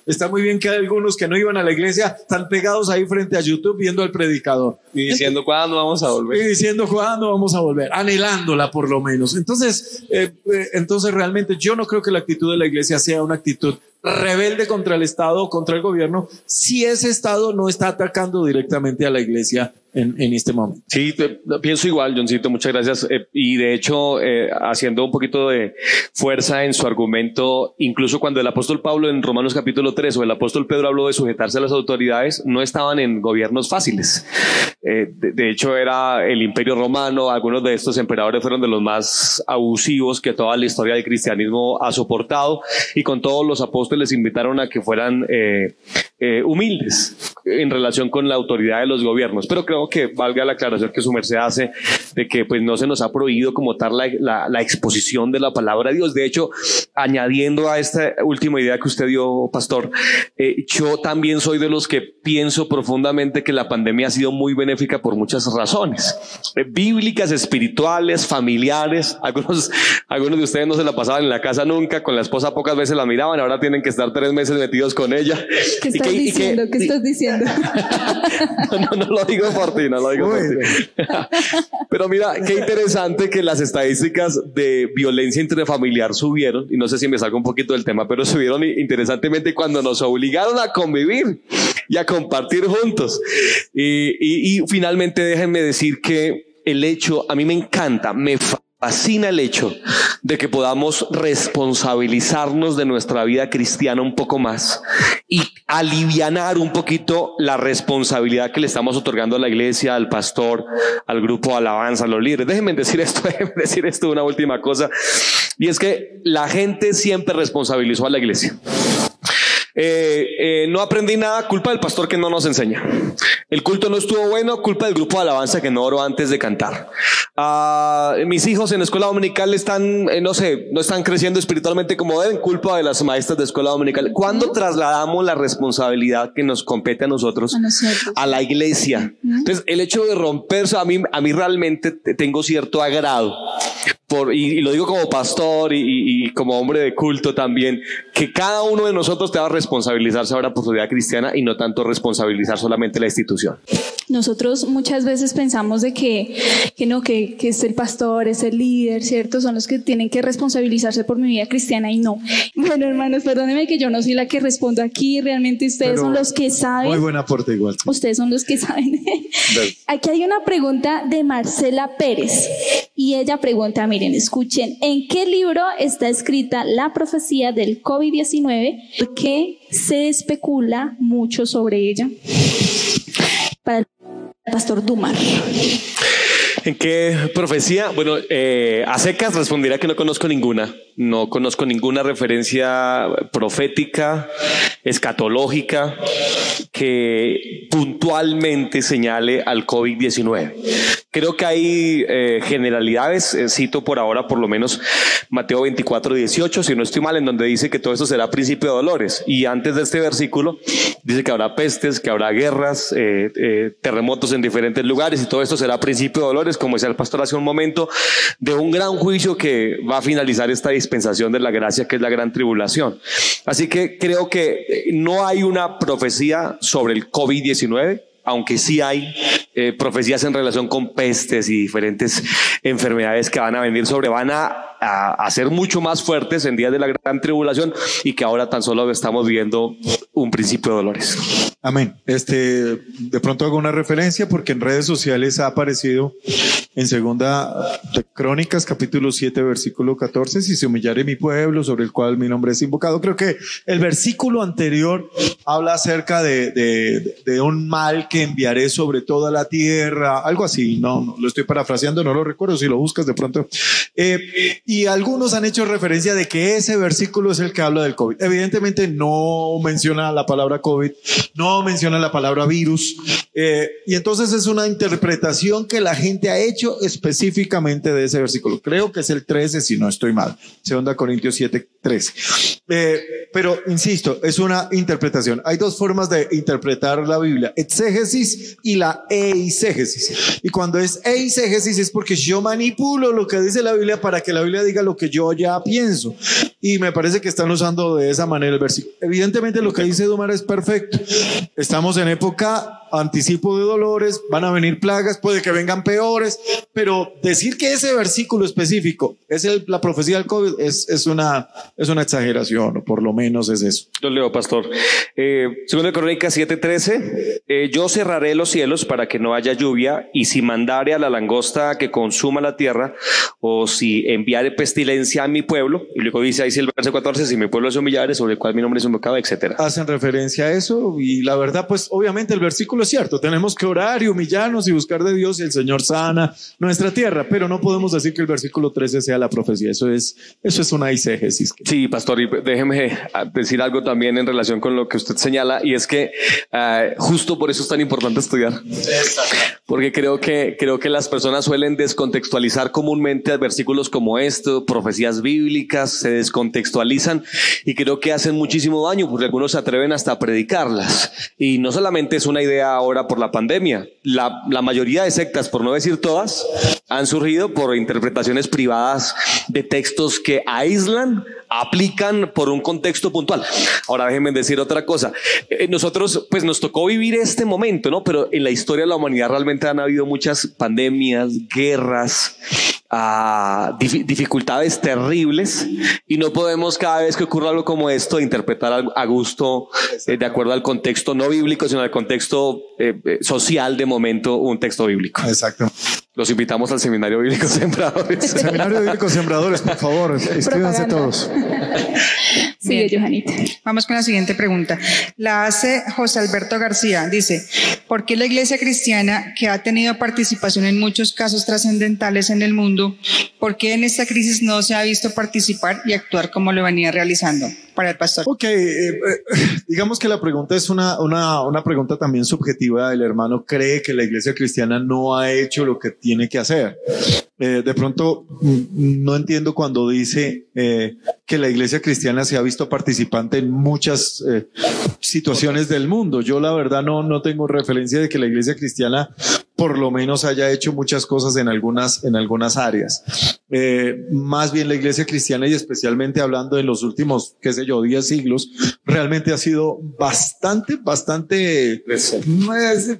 Está muy bien que algunos que no iban a la iglesia están pegados ahí frente a YouTube viendo al predicador. Y diciendo cuándo vamos a volver. Y diciendo cuándo vamos a volver, anhelándola por lo menos. Entonces, eh, eh, entonces realmente yo no creo que la actitud de la iglesia sea una actitud rebelde contra el Estado o contra el gobierno si ese Estado no está atacando directamente a la iglesia en, este momento. Sí, pienso igual, Johncito, muchas gracias. Eh, y de hecho, eh, haciendo un poquito de fuerza en su argumento, incluso cuando el apóstol Pablo en Romanos capítulo 3 o el apóstol Pedro habló de sujetarse a las autoridades, no estaban en gobiernos fáciles. Eh, de, hecho, era el imperio romano, algunos de estos emperadores fueron de los más abusivos que toda la historia del cristianismo ha soportado y con todos los apóstoles les invitaron a que fueran eh, humildes en relación con la autoridad de los gobiernos. Pero creo que valga la aclaración que su merced hace de que pues no se nos ha prohibido como tal la, la, la exposición de la palabra de Dios. De hecho, añadiendo a esta última idea que usted dio, pastor, eh, yo también soy de los que pienso profundamente que la pandemia ha sido muy benéfica por muchas razones, eh, bíblicas, espirituales, familiares. Algunos, algunos de ustedes no se la pasaban en la casa nunca, con la esposa pocas veces la miraban, ahora tienen que estar tres meses metidos con ella. ¿Qué estás que, diciendo? Que, ¿Qué estás diciendo? (laughs) no, no, no, lo digo por ti, no lo digo por ti. (laughs) Pero mira, qué interesante que las estadísticas de violencia intrafamiliar subieron, y no sé si me salgo un poquito del tema, pero subieron interesantemente cuando nos obligaron a convivir y a compartir juntos. Y, y, y finalmente déjenme decir que el hecho, a mí me encanta, me fascina el hecho de que podamos responsabilizarnos de nuestra vida cristiana un poco más y alivianar un poquito la responsabilidad que le estamos otorgando a la iglesia, al pastor, al grupo alabanza, a los líderes. Déjenme decir esto, (laughs) déjenme decir esto una última cosa, y es que la gente siempre responsabilizó a la iglesia. Eh, eh, no aprendí nada, culpa del pastor que no nos enseña. El culto no estuvo bueno, culpa del grupo de alabanza que no oró antes de cantar. Ah, mis hijos en escuela dominical están, eh, no sé, no están creciendo espiritualmente como deben, culpa de las maestras de escuela dominical. ¿Cuándo trasladamos la responsabilidad que nos compete a nosotros a, nosotros. a la iglesia? Entonces, el hecho de romperse, a mí, a mí realmente tengo cierto agrado por, y, y, lo digo como pastor y, y, y, como hombre de culto también, que cada uno de nosotros te va a responsabilizarse ahora por su vida cristiana y no tanto responsabilizar solamente la institución. Nosotros muchas veces pensamos de que, que no, que, que es el pastor, es el líder, ¿cierto? Son los que tienen que responsabilizarse por mi vida cristiana y no. Bueno, hermanos, perdónenme que yo no soy la que respondo aquí, realmente ustedes Pero son los que saben. Muy buen aporte igual. Ustedes son los que saben. aquí hay una pregunta de Marcela Pérez y ella pregunta, miren, escuchen, ¿en qué libro está escrita la profecía del COVID-19? ¿Por qué se especula mucho sobre ella? Para el pastor Dumar. ¿En qué profecía? Bueno, eh, a secas respondirá que no conozco ninguna. No conozco ninguna referencia profética, escatológica, que puntualmente señale al COVID-19. Creo que hay eh, generalidades, eh, cito por ahora por lo menos Mateo 24, 18, si no estoy mal, en donde dice que todo esto será principio de dolores. Y antes de este versículo dice que habrá pestes, que habrá guerras, eh, terremotos en diferentes lugares y todo esto será principio de dolores, como decía el pastor hace un momento, de un gran juicio que va a finalizar esta dispensación de la gracia, que es la gran tribulación. Así que creo que no hay una profecía sobre el COVID-19, aunque sí hay eh, profecías en relación con pestes y diferentes enfermedades que van a venir sobre, van a, a, a, ser mucho más fuertes en días de la gran tribulación y que ahora tan solo estamos viendo un principio de dolores. Amén. Este, de pronto hago una referencia porque en redes sociales ha aparecido en segunda de Crónicas, capítulo 7, versículo 14, si se humillare mi pueblo sobre el cual mi nombre es invocado. Creo que el versículo anterior habla acerca de, de, un mal que enviaré sobre toda la tierra, algo así, no, no, lo estoy parafraseando, no lo recuerdo, si lo buscas de pronto. Eh, y algunos han hecho referencia de que ese versículo es el que habla del COVID. Evidentemente no menciona la palabra COVID, no menciona la palabra virus, eh, y entonces es una interpretación que la gente ha hecho específicamente de ese versículo. Creo que es el 13, si no estoy mal. Segunda Corintios 7, 13. Eh, pero insisto, es una interpretación. Hay dos formas de interpretar la Biblia, exégesis y la eisegesis. Y cuando es eisegesis es porque yo manipulo lo que dice la Biblia para que la Biblia diga lo que yo ya pienso. Y me parece que están usando de esa manera el versículo. Evidentemente lo que dice Dumar es perfecto. Estamos en época anticipo de dolores, van a venir plagas, puede que vengan peores, pero decir que ese versículo específico es la profecía del COVID es, es, una, es una exageración, o por lo menos es eso. Yo leo, pastor. Eh, segundo de Crónicas 7:13, eh, yo cerraré los cielos para que no haya lluvia, y si mandare a la langosta que consuma la tierra, o si enviare pestilencia a mi pueblo, y luego dice ahí el verso 14, si mi pueblo es humillare, sobre el cual mi nombre es invocado, etcétera. Hacen referencia a eso, y la verdad, pues obviamente el versículo es cierto, tenemos que orar y humillarnos y buscar de Dios y el Señor sana nuestra tierra, pero no podemos decir que el versículo 13 sea la profecía, eso es, eso es una eisegesis. Sí, pastor, y déjeme ah, decir algo también en relación con lo que usted señala, y es que ah, justo por eso es tan importante estudiar, porque creo que, creo que las personas suelen descontextualizar comúnmente versículos como esto, profecías bíblicas, se descontextualizan y creo que hacen muchísimo daño, porque algunos se atreven hasta a predicarlas, y no solamente es una idea ahora por la pandemia. La, la, mayoría de sectas, por no decir todas, us han surgido por interpretaciones privadas de textos que aíslan, aplican por un contexto puntual. Ahora déjenme decir otra cosa. Eh, nosotros, pues nos tocó vivir este momento, ¿no? Pero en la historia de la humanidad realmente han habido muchas pandemias, guerras, a dificultades terribles y no podemos cada vez que ocurra algo como esto interpretar a gusto eh, de acuerdo al contexto no bíblico, sino al contexto eh, eh, social de momento un texto bíblico. Exacto. Los invitamos al Seminario Bíblico (laughs) Sembradores. Seminario Bíblico Sembradores, por favor, inscríbanse todos. (laughs) Sigue, Johanita. Vamos con la siguiente pregunta. La hace José Alberto García. Dice, ¿por qué la iglesia cristiana, que ha tenido participación en muchos casos trascendentales en el mundo, por qué en esta crisis no se ha visto participar y actuar como lo venía realizando? Para el pastor. Ok, eh, eh, (laughs) digamos que la pregunta es una, una, una pregunta también subjetiva. El hermano cree que la iglesia cristiana no ha hecho lo que tiene que hacer. Eh, de pronto mm, no entiendo cuando dice eh, que la iglesia cristiana se ha visto participante en muchas eh, situaciones del mundo. Yo la verdad no, no tengo referencia de que la iglesia cristiana por lo menos haya hecho muchas cosas en algunas, en algunas áreas. Eh, más bien la iglesia cristiana y especialmente hablando en los últimos, qué sé yo, 10 siglos, realmente ha sido bastante, bastante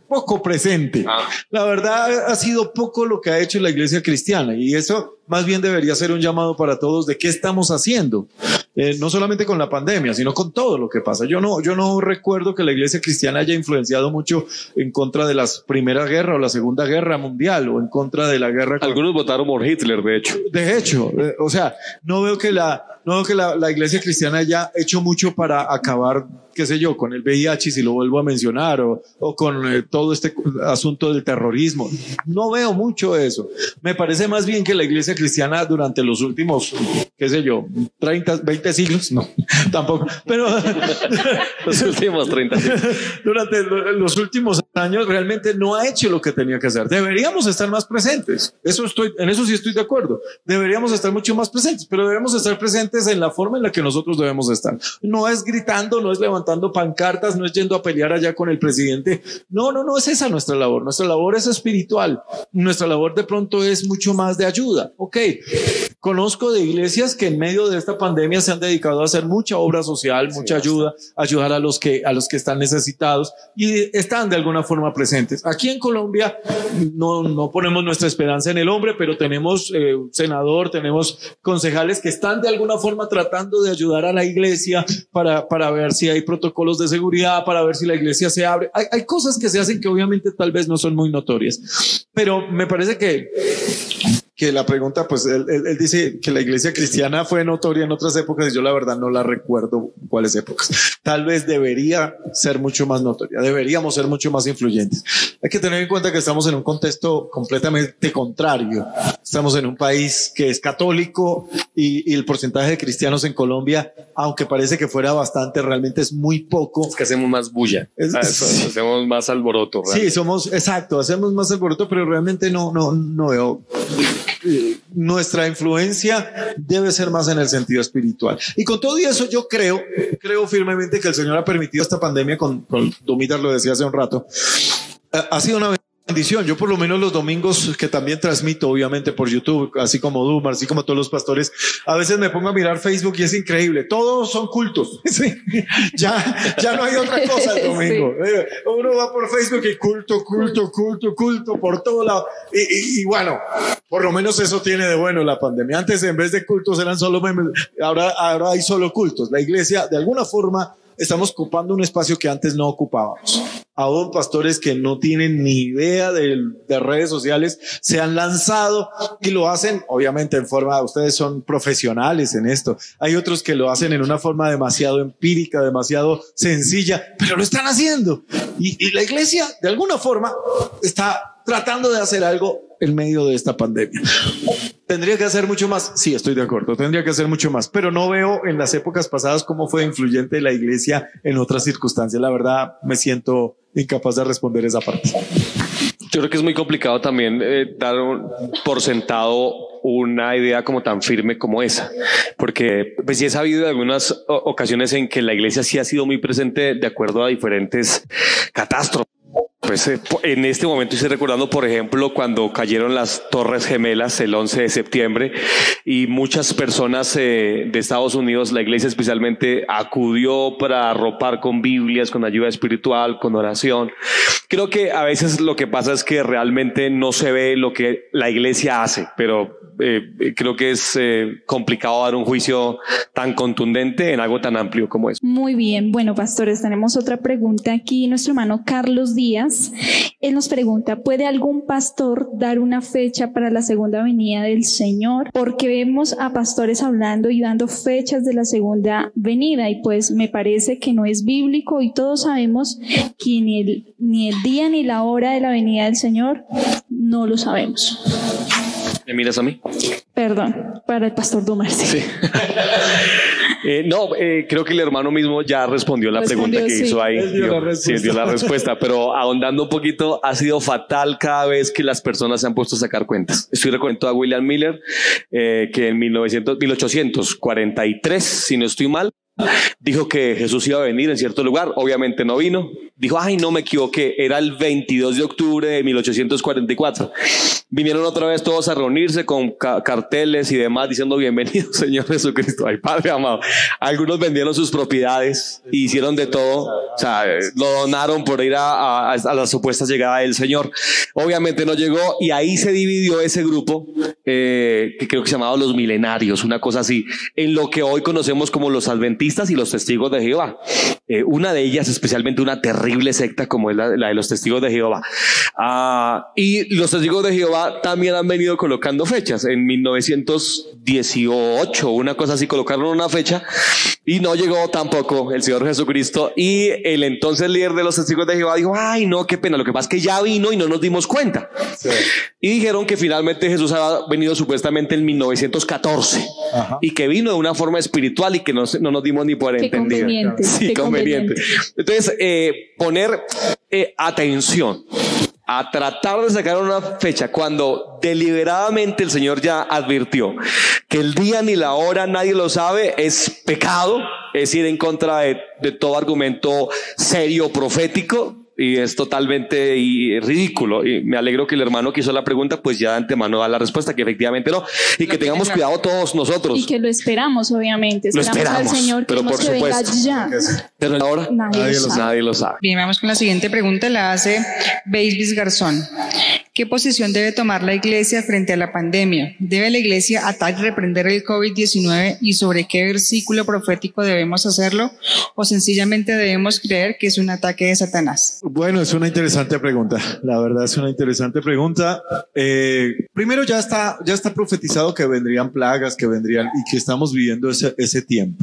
poco presente. Ah. La verdad ha sido poco lo que ha hecho la iglesia cristiana y eso más bien debería ser un llamado para todos de qué estamos haciendo, eh, no solamente con la pandemia, sino con todo lo que pasa. Yo no, yo no recuerdo que la iglesia cristiana haya influenciado mucho en contra de la Primera Guerra o la Segunda Guerra Mundial o en contra de la guerra. Algunos votaron por Hitler, de hecho. De hecho, eh, o sea, no veo que la, no veo que la, la iglesia cristiana haya hecho mucho para acabar qué sé yo, con el VIH, si lo vuelvo a mencionar, o, o con eh, todo este asunto del terrorismo. No veo mucho eso. Me parece más bien que la iglesia cristiana durante los últimos, qué sé yo, 30, 20 siglos, no, (laughs) tampoco, pero (laughs) los últimos 30 siglos. (laughs) Durante los últimos años realmente no ha hecho lo que tenía que hacer. Deberíamos estar más presentes. Eso estoy, en eso sí estoy de acuerdo. Deberíamos estar mucho más presentes, pero debemos estar presentes en la forma en la que nosotros debemos estar. No es gritando, no es levantando levantando pancartas, no es yendo a pelear allá con el presidente. No, no, no es esa nuestra labor. Nuestra labor es espiritual. Nuestra labor de pronto es mucho más de ayuda. Ok, conozco de iglesias que en medio de esta pandemia se han dedicado a hacer mucha obra social, mucha ayuda, ayudar a los que a los que están necesitados y están de alguna forma presentes. Aquí en Colombia no, no ponemos nuestra esperanza en el hombre, pero tenemos eh, senador, tenemos concejales que están de alguna forma tratando de ayudar a la iglesia para, para ver si hay protocolos de seguridad para ver si la iglesia se abre. Hay, hay cosas que se hacen que obviamente tal vez no son muy notorias, pero me parece que que la pregunta, pues él, él, dice que la iglesia cristiana fue notoria en otras épocas y yo la verdad no la recuerdo cuáles épocas. Tal vez debería ser mucho más notoria, deberíamos ser mucho más influyentes. Hay que tener en cuenta que estamos en un contexto completamente contrario. Estamos en un país que es católico y, y el porcentaje de cristianos en Colombia, aunque parece que fuera bastante, realmente es muy poco. Es que hacemos más bulla, ah, hacemos más alboroto. Sí, somos, exacto, hacemos más alboroto, pero realmente no, no, no veo nuestra influencia debe ser más en el sentido espiritual. Y con todo eso yo creo, creo firmemente que el Señor ha permitido esta pandemia, con, con Domitar lo decía hace un rato, ha sido una bendición. Yo por lo menos los domingos que también transmito, obviamente por YouTube, así como Dumar, así como todos los pastores, a veces me pongo a mirar Facebook y es increíble. Todos son cultos. (laughs) ya, ya no hay otra cosa el (laughs) domingo. Eh, uno va por Facebook y culto, culto, culto, culto por todo lado. Y, y, bueno, por lo menos eso tiene de bueno la pandemia. Antes en vez de cultos eran solo memes, ahora, ahora hay solo cultos. La iglesia de alguna forma estamos ocupando un espacio que antes no ocupábamos. Aún pastores que no tienen ni idea de, de, redes sociales se han lanzado y lo hacen, obviamente, en forma, ustedes son profesionales en esto. Hay otros que lo hacen en una forma demasiado empírica, demasiado sencilla, pero lo están haciendo. Y, y la iglesia, de alguna forma, está tratando de hacer algo en medio de esta pandemia. ¿Tendría que hacer mucho más? Sí, estoy de acuerdo, tendría que hacer mucho más, pero no veo en las épocas pasadas cómo fue influyente la iglesia en otras circunstancias. La verdad, me siento incapaz de responder esa parte. Yo creo que es muy complicado también eh, dar por sentado una idea como tan firme como esa, porque pues sí he sabido algunas ocasiones en que la iglesia sí ha sido muy presente de acuerdo a diferentes catástrofes pues eh, en este momento estoy recordando, por ejemplo, cuando cayeron las Torres Gemelas el 11 de septiembre y muchas personas eh, de Estados Unidos, la iglesia especialmente, acudió para arropar con Biblias, con ayuda espiritual, con oración. Creo que a veces lo que pasa es que realmente no se ve lo que la iglesia hace, pero eh, creo que es complicado dar un juicio tan contundente en algo tan amplio como es. Muy bien, bueno, pastores, tenemos otra pregunta aquí. Nuestro hermano Carlos Díaz él nos pregunta, ¿puede algún pastor dar una fecha para la segunda venida del Señor? Porque vemos a pastores hablando y dando fechas de la segunda venida y pues me parece que no es bíblico y todos sabemos que ni el, ni el día ni la hora de la venida del Señor no lo sabemos. ¿Me miras a mí? Perdón, para el pastor Dumas. Sí. (laughs) Eh, no, eh, creo que el hermano mismo ya respondió la pregunta que hizo ahí. sí, dio la respuesta, (laughs) pero ahondando un poquito, ha sido fatal cada vez que las personas se han puesto a sacar cuentas. Estoy recordando a William Miller, eh, que en 1900, 1843, si no estoy mal, dijo que Jesús iba a venir en cierto lugar, obviamente no vino. Dijo, ay, no me equivoqué, era el 22 de octubre de 1844. Vinieron otra vez todos a reunirse con carteles y demás diciendo bienvenido (laughs) Señor Jesucristo, ay Padre amado. Algunos vendieron sus propiedades, hicieron de todo, o sea, lo donaron por ir a, la supuesta llegada del Señor. Obviamente no llegó y ahí se dividió ese grupo eh, que creo que se llamaba los milenarios, una cosa así, en lo que hoy conocemos como los adventistas y los testigos de Jehová. Eh, una de ellas, especialmente una terrible secta como es la, de los testigos de Jehová. Ah, y los testigos de Jehová también han venido colocando fechas. En 1918, una cosa así, colocaron una fecha y no llegó tampoco el Señor Jesucristo. Y el entonces líder de los testigos de Jehová dijo, ay, no, qué pena, lo que pasa es que ya vino y no nos dimos cuenta. Y dijeron que finalmente Jesús había venido supuestamente en 1914 y que vino de una forma espiritual y que no, no nos dimos ni por entendido. Sí, conveniente. Entonces, eh, poner eh, atención a tratar de sacar una fecha cuando deliberadamente el Señor ya advirtió que el día ni la hora nadie lo sabe es pecado, es ir en contra de, de todo argumento serio profético y es totalmente ridículo. Y me alegro que el hermano que hizo la pregunta, pues ya de antemano da la respuesta, que efectivamente no. Y que tengamos cuidado todos nosotros. Y que lo esperamos, obviamente. Esperamos lo esperamos, al Señor, pero por supuesto. Ya. Pero ahora nadie, nadie, lo sabe. Bien, vamos con la siguiente pregunta. La hace Babies Garzón. ¿Qué posición debe tomar la iglesia frente a la pandemia? ¿Debe la iglesia atar y reprender el COVID-19 y sobre qué versículo profético debemos hacerlo? ¿O sencillamente debemos creer que es un ataque de Satanás? Bueno, es una interesante pregunta. La verdad es una interesante pregunta. Eh, primero ya está, ya está profetizado que vendrían plagas, que vendrían y que estamos viviendo ese, ese tiempo.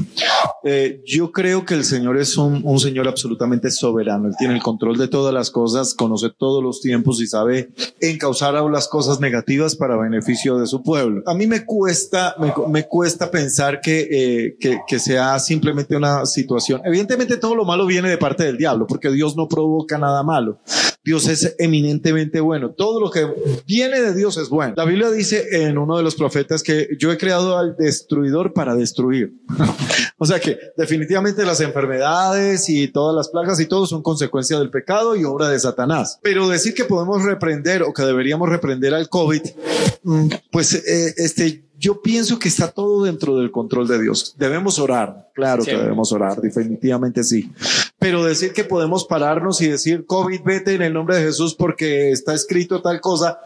Eh, yo creo que el Señor es un, un Señor absolutamente soberano. Él tiene el control de todas las cosas, conoce todos los tiempos y sabe encauzar a las cosas negativas para beneficio de su pueblo. A mí me cuesta, me, me cuesta pensar que, eh, que, que, sea simplemente una situación. Evidentemente todo lo malo viene de parte del diablo, porque Dios no provoca nada malo. Dios es eminentemente bueno. Todo lo que viene de Dios es bueno. La Biblia dice en uno de los profetas que yo he creado al destruidor para destruir. (laughs) o sea que definitivamente las enfermedades y todas las plagas y todo son consecuencia del pecado y obra de Satanás. Pero decir que podemos reprender o que deberíamos reprender al COVID, mm, pues eh, este, yo pienso que está todo dentro del control de Dios. Debemos orar, claro sí. que debemos orar, definitivamente sí. Pero decir que podemos pararnos y decir, COVID, vete en el nombre de Jesús porque está escrito tal cosa,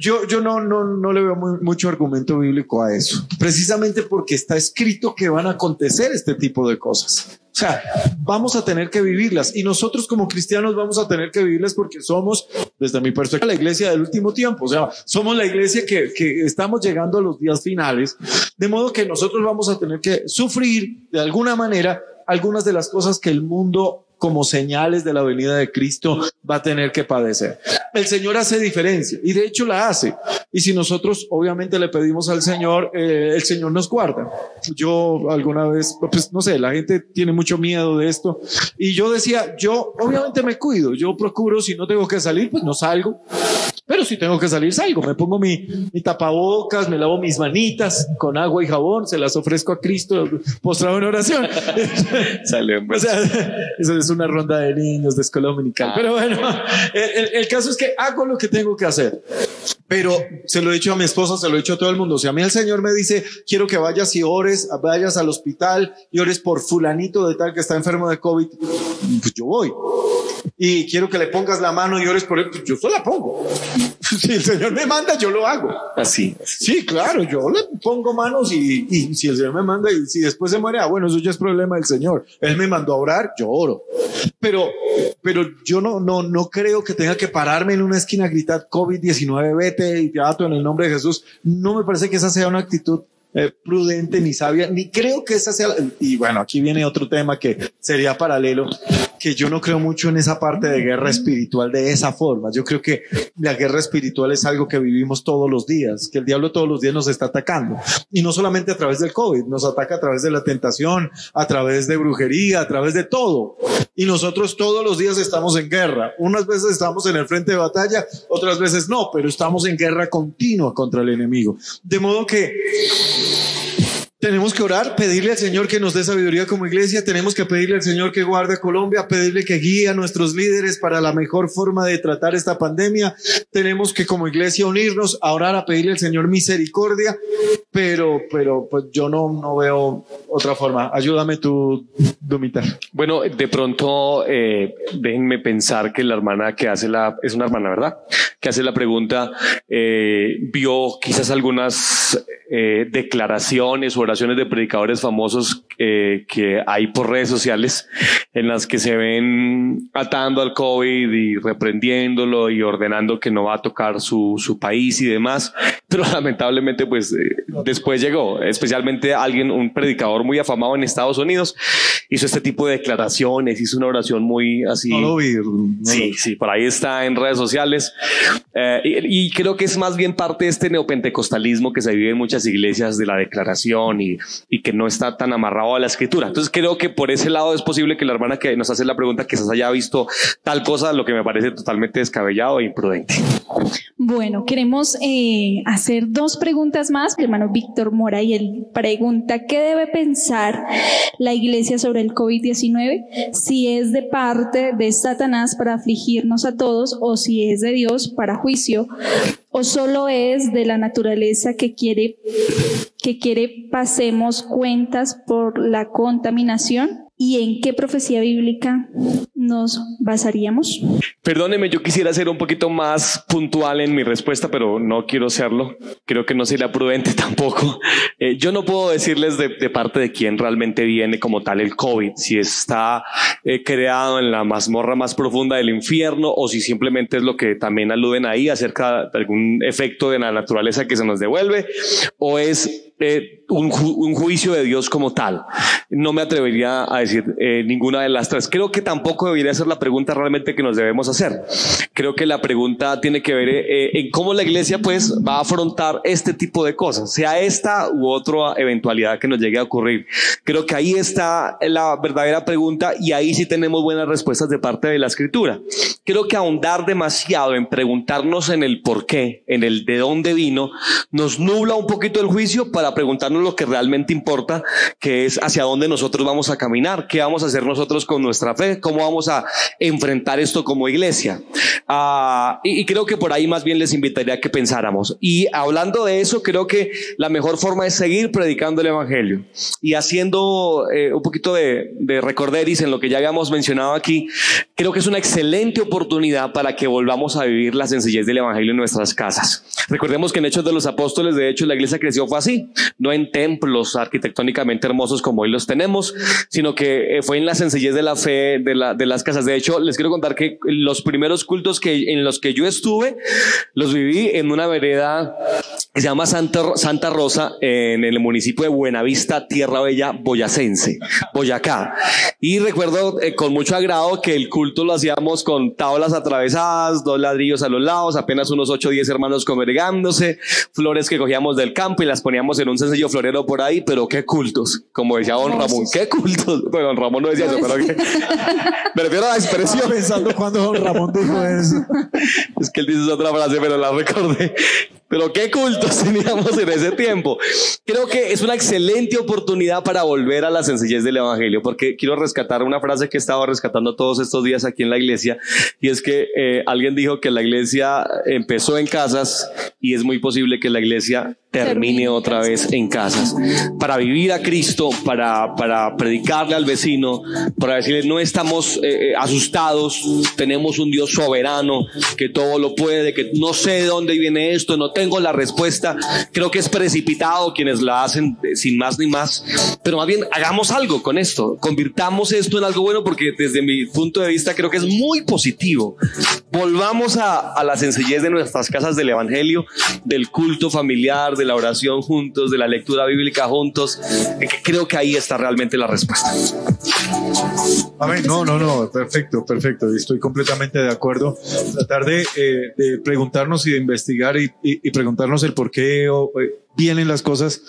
yo, yo no, no, no le veo mucho argumento bíblico a eso, precisamente porque está escrito que van a acontecer este tipo de cosas. O sea, vamos a tener que vivirlas y nosotros como cristianos vamos a tener que vivirlas porque somos, desde mi perspectiva, la iglesia del último tiempo. O sea, somos la iglesia que, que estamos llegando a los días finales, de modo que nosotros vamos a tener que sufrir de alguna manera algunas de las cosas que el mundo como señales de la venida de Cristo va a tener que padecer. El Señor hace diferencia y de hecho la hace. Y si nosotros obviamente le pedimos al Señor, eh, el Señor nos guarda. Yo alguna vez, pues no sé, la gente tiene mucho miedo de esto y yo decía, yo obviamente me cuido, yo procuro, si no tengo que salir, pues no salgo. Pero si tengo que salir, salgo. Me pongo mi, mi, tapabocas, me lavo mis manitas con agua y jabón, se las ofrezco a Cristo postrado en oración. (laughs) Sale, o sea, eso es una ronda de niños de escuela dominical. Ah. Pero bueno, el, el, caso es que hago lo que tengo que hacer. Pero se lo he dicho a mi esposa, se lo he dicho a todo el mundo. Si a mí el Señor me dice, quiero que vayas y ores, vayas al hospital y ores por fulanito de tal que está enfermo de COVID, pues yo voy. Y quiero que le pongas la mano y ores por él, pues yo solo la pongo. (laughs) Si el Señor me manda, yo lo hago. Así. Sí, claro, yo le pongo manos y, y si el Señor me manda y si después se muere, ah, bueno, eso ya es problema del Señor. Él me mandó a orar, yo oro. Pero, pero yo no, no, no creo que tenga que pararme en una esquina a gritar COVID-19, vete y te ato en el nombre de Jesús. No me parece que esa sea una actitud eh, prudente ni sabia, ni creo que esa sea. Y bueno, aquí viene otro tema que sería paralelo, que yo no creo mucho en esa parte de guerra espiritual de esa forma. Yo creo que la guerra espiritual es algo que vivimos todos los días, que el diablo todos los días nos está atacando. Y no solamente a través del COVID, nos ataca a través de la tentación, a través de brujería, a través de todo. Y nosotros todos los días estamos en guerra. Unas veces estamos en el frente de batalla, otras veces no, pero estamos en guerra continua contra el enemigo. De modo que tenemos que orar, pedirle al Señor que nos dé sabiduría como iglesia, tenemos que pedirle al Señor que guarde Colombia, pedirle que guíe a nuestros líderes para la mejor forma de tratar esta pandemia, tenemos que como iglesia unirnos a orar, a pedirle al Señor misericordia, pero, pero pues yo no, no veo otra forma. Ayúdame tú, Dumita. Bueno, de pronto, eh, déjenme pensar que la hermana que hace la, es una hermana, ¿verdad? Que hace la pregunta, eh, vio quizás algunas eh, declaraciones o de predicadores famosos eh, que hay por redes sociales en las que se ven atando al COVID y reprendiéndolo y ordenando que no va a tocar su, su país y demás. (laughs) Pero lamentablemente, pues eh, después llegó, especialmente alguien, un predicador muy afamado en Estados Unidos, hizo este tipo de declaraciones, hizo una oración muy así. No lo vi. No sí, sí, por ahí está en redes sociales. Eh, y, y creo que es más bien parte de este neopentecostalismo que se vive en muchas iglesias de la declaración y, que no está tan amarrado a la escritura. Entonces creo que por ese lado es posible que la hermana que nos hace la pregunta quizás haya visto tal cosa, lo que me parece totalmente descabellado e imprudente. Bueno, queremos eh, hacer dos preguntas más. El hermano Víctor Mora y él pregunta, ¿qué debe pensar la iglesia sobre el COVID-19? Si es de parte de Satanás para afligirnos a todos o si es de Dios para juicio o solo es de la naturaleza que quiere que quiere pasemos cuentas por la contaminación. ¿Y en qué profecía bíblica nos basaríamos? Perdóneme, yo quisiera ser un poquito más puntual en mi respuesta, pero no quiero serlo. Creo que no sería prudente (laughs) tampoco. Eh, yo no puedo decirles de, parte de quién realmente viene como tal el COVID, si está eh, creado en la mazmorra más profunda del infierno o si simplemente es lo que también aluden ahí acerca de algún efecto de la naturaleza que se nos devuelve o es eh, un, juicio de Dios como tal. No me atrevería a decir eh, ninguna de las tres. Creo que tampoco debería ser la pregunta realmente que nos debemos hacer. Creo que la pregunta tiene que ver eh, en cómo la iglesia pues va a afrontar este tipo de cosas, sea esta u otra eventualidad que nos llegue a ocurrir. Creo que ahí está la verdadera pregunta y ahí sí tenemos buenas respuestas de parte de la escritura. Creo que ahondar demasiado en preguntarnos en el por qué, en el de dónde vino, nos nubla un poquito el juicio para preguntarnos lo que realmente importa, que es hacia dónde nosotros vamos a caminar, qué vamos a hacer nosotros con nuestra fe, cómo vamos a enfrentar esto como iglesia. Ah, y, creo que por ahí más bien les invitaría a que pensáramos. Y hablando de eso, creo que la mejor forma es seguir predicando el Evangelio y haciendo eh, un poquito de, de recorderis en lo que ya habíamos mencionado aquí. Creo que es una excelente oportunidad para que volvamos a vivir la sencillez del Evangelio en nuestras casas. Recordemos que en Hechos de los Apóstoles, de hecho, la iglesia creció fue así no en templos arquitectónicamente hermosos como hoy los tenemos, sino que eh, fue en la sencillez de la fe de, la, de las casas. De hecho, les quiero contar que los primeros cultos que, en los que yo estuve, los viví en una vereda que se llama Santa, Santa Rosa, en el municipio de Buenavista, Tierra Bella, Boyacense, Boyacá. Y recuerdo eh, con mucho agrado que el culto lo hacíamos con tablas atravesadas, dos ladrillos a los lados, apenas unos 8 o 10 hermanos congregándose, flores que cogíamos del campo y las poníamos en un sencillo florero por ahí, pero qué cultos, como decía don Ramón, qué cultos. Bueno, don Ramón no decía eso, pero que, (laughs) me refiero a la expresión. Estaba pensando cuando Ramón dijo eso. es que él dice otra frase, pero la recordé. Pero qué cultos (laughs) teníamos en ese tiempo. Creo que es una excelente oportunidad para volver a la sencillez del Evangelio, porque quiero rescatar una frase que he estado rescatando todos estos días aquí en la iglesia, y es que eh, alguien dijo que la iglesia empezó en casas y es muy posible que la iglesia termine otra vez en casas. Para vivir a Cristo, para, para predicarle al vecino, para decirle no estamos eh, eh, asustados, tenemos un Dios soberano que todo lo puede, que no sé de dónde viene esto, no tengo la respuesta. Creo que es precipitado quienes la hacen eh, sin más ni más, pero más bien hagamos algo con esto, convirtamos esto en algo bueno porque desde mi punto de vista creo que es muy positivo. Volvamos a, la sencillez de nuestras casas del Evangelio, del culto familiar, de la oración juntos, de la lectura bíblica juntos. Creo que ahí está realmente la respuesta. Amén. No, no, no, perfecto, perfecto. Estoy completamente de acuerdo. Tratar de, eh, preguntarnos y de investigar y, preguntarnos el por qué eh, vienen las cosas.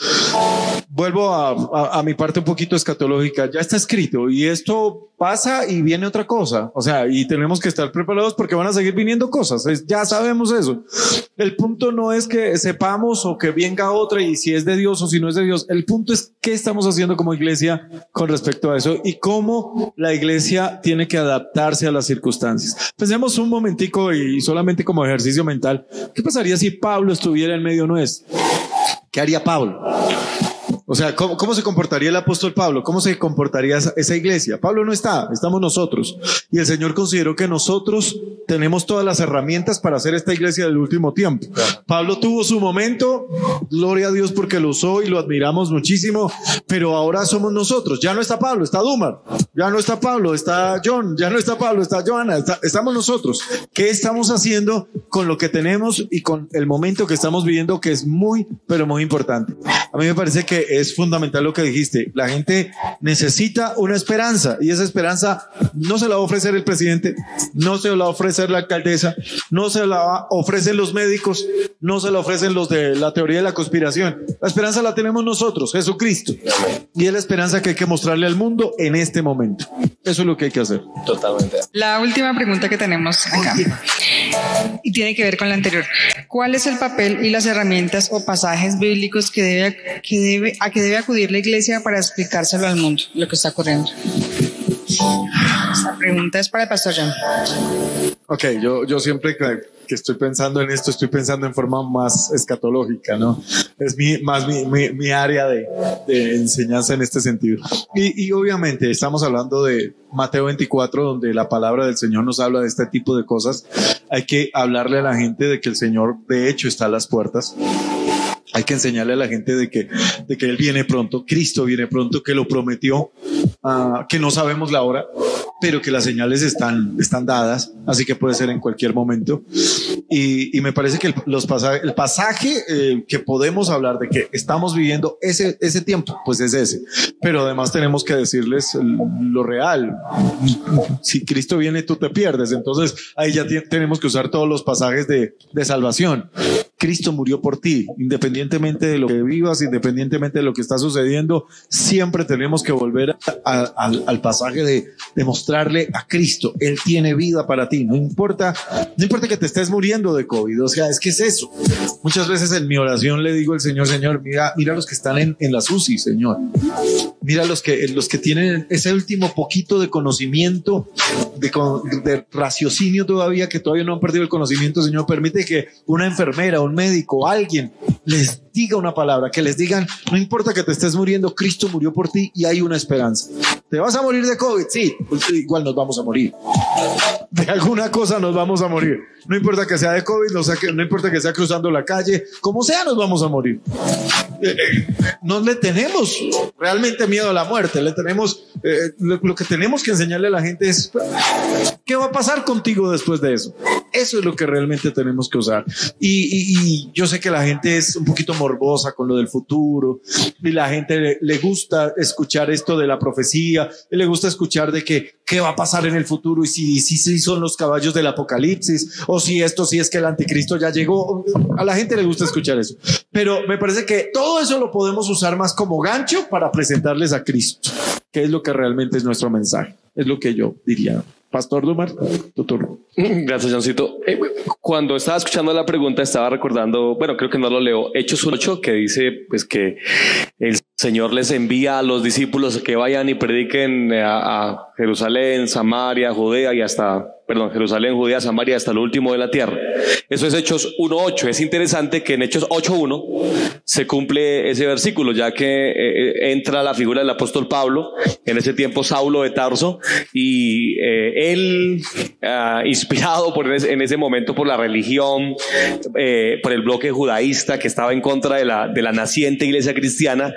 Vuelvo a, mi parte un poquito escatológica. Ya está escrito y esto pasa y viene otra cosa. O sea, y tenemos que estar preparados porque van a seguir viniendo cosas. ya sabemos eso. El punto no es que sepamos o que venga otra y si es de Dios o si no es de Dios. El punto es qué estamos haciendo como iglesia con respecto a eso y cómo la iglesia tiene que adaptarse a las circunstancias. Pensemos un momentico y solamente como ejercicio mental. ¿Qué pasaría si Pablo estuviera en medio nuestro? ¿Qué haría Pablo? O sea, ¿cómo, se comportaría el apóstol Pablo? ¿Cómo se comportaría esa, iglesia? Pablo no está, estamos nosotros. Y el Señor consideró que nosotros tenemos todas las herramientas para hacer esta iglesia del último tiempo. Pablo tuvo su momento, gloria a Dios porque lo usó y lo admiramos muchísimo, pero ahora somos nosotros. Ya no está Pablo, está Dumar. Ya no está Pablo, está John. Ya no está Pablo, está Joana. estamos nosotros. ¿Qué estamos haciendo con lo que tenemos y con el momento que estamos viviendo que es muy, pero muy importante? A mí me parece que es fundamental lo que dijiste. La gente necesita una esperanza y esa esperanza no se la va a ofrecer el presidente, no se la va a ofrecer la alcaldesa, no se la ofrecen los médicos, no se la ofrecen los de la teoría de la conspiración. La esperanza la tenemos nosotros, Jesucristo. Y es la esperanza que hay que mostrarle al mundo en este momento. Eso es lo que hay que hacer. Totalmente. La última pregunta que tenemos acá y tiene que ver con la anterior. ¿Cuál es el papel y las herramientas o pasajes bíblicos que debe, que debe, a que debe acudir la iglesia para explicárselo al mundo, lo que está ocurriendo? Esta pregunta es para el pastor John. Ok, yo, yo siempre que estoy pensando en esto, estoy pensando en forma más escatológica, ¿no? Es mi, más mi, mi, mi área de, de, enseñanza en este sentido. Y, y obviamente estamos hablando de Mateo 24, donde la palabra del Señor nos habla de este tipo de cosas. Hay que hablarle a la gente de que el Señor de hecho está a las puertas hay que enseñarle a la gente de que, de que Él viene pronto, Cristo viene pronto, que lo prometió, uh, que no sabemos la hora, pero que las señales están, están dadas, así que puede ser en cualquier momento. Y, y me parece que el, los pasaje, el pasaje eh, que podemos hablar de que estamos viviendo ese, ese tiempo, pues es ese. Pero además tenemos que decirles lo real. Si Cristo viene, tú te pierdes. Entonces ahí ya tenemos que usar todos los pasajes de, de salvación. Cristo murió por ti, independientemente de lo que vivas, independientemente de lo que está sucediendo, siempre tenemos que volver al pasaje de demostrarle a Cristo, Él tiene vida para ti, no importa, no importa que te estés muriendo de COVID, o sea, es que es eso. Muchas veces en mi oración le digo al Señor, Señor, mira, mira los que están en, en las Señor, mira los que, los que tienen ese último poquito de conocimiento, de, de raciocinio todavía, que todavía no han perdido el conocimiento, Señor, permite que una enfermera, un médico, alguien les diga una palabra, que les digan, no importa que te estés muriendo, Cristo murió por ti y hay una esperanza. ¿Te vas a morir de COVID? Sí, pues igual nos vamos a morir. De alguna cosa nos vamos a morir. No importa que sea de COVID, no, sea que, no importa que sea cruzando la calle, como sea, nos vamos a morir. Eh, eh, no le tenemos realmente miedo a la muerte, le tenemos, eh, lo, lo que tenemos que enseñarle a la gente es, ¿qué va a pasar contigo después de eso? Eso es lo que realmente tenemos que usar. Y, y, y, yo sé que la gente es un poquito morbosa con lo del futuro y la gente le, gusta escuchar esto de la profecía, y le gusta escuchar de que qué va a pasar en el futuro y si, si, si son los caballos del apocalipsis o si esto, si es que el anticristo ya llegó. A la gente le gusta escuchar eso. Pero me parece que todo eso lo podemos usar más como gancho para presentarles a Cristo, que es lo que realmente es nuestro mensaje. Es lo que yo diría. Pastor Dumar, tu turno. (clears throat) Gracias, Johncito. Eh, cuando estaba escuchando la pregunta, estaba recordando, bueno, creo que no lo leo, Hechos 8, que dice pues que el Señor les envía a los discípulos que vayan y prediquen a, a Jerusalén, Samaria, Judea y hasta perdón, Jerusalén, Judea, Samaria, hasta lo último de la tierra. Eso es Hechos 1.8. Es interesante que en Hechos 8.1 se cumple ese versículo, ya que eh, entra la figura del apóstol Pablo, en ese tiempo Saulo de Tarso, y eh, él, uh, inspirado por en ese momento por la religión, eh, por el bloque judaísta que estaba en contra de la, de la naciente iglesia cristiana,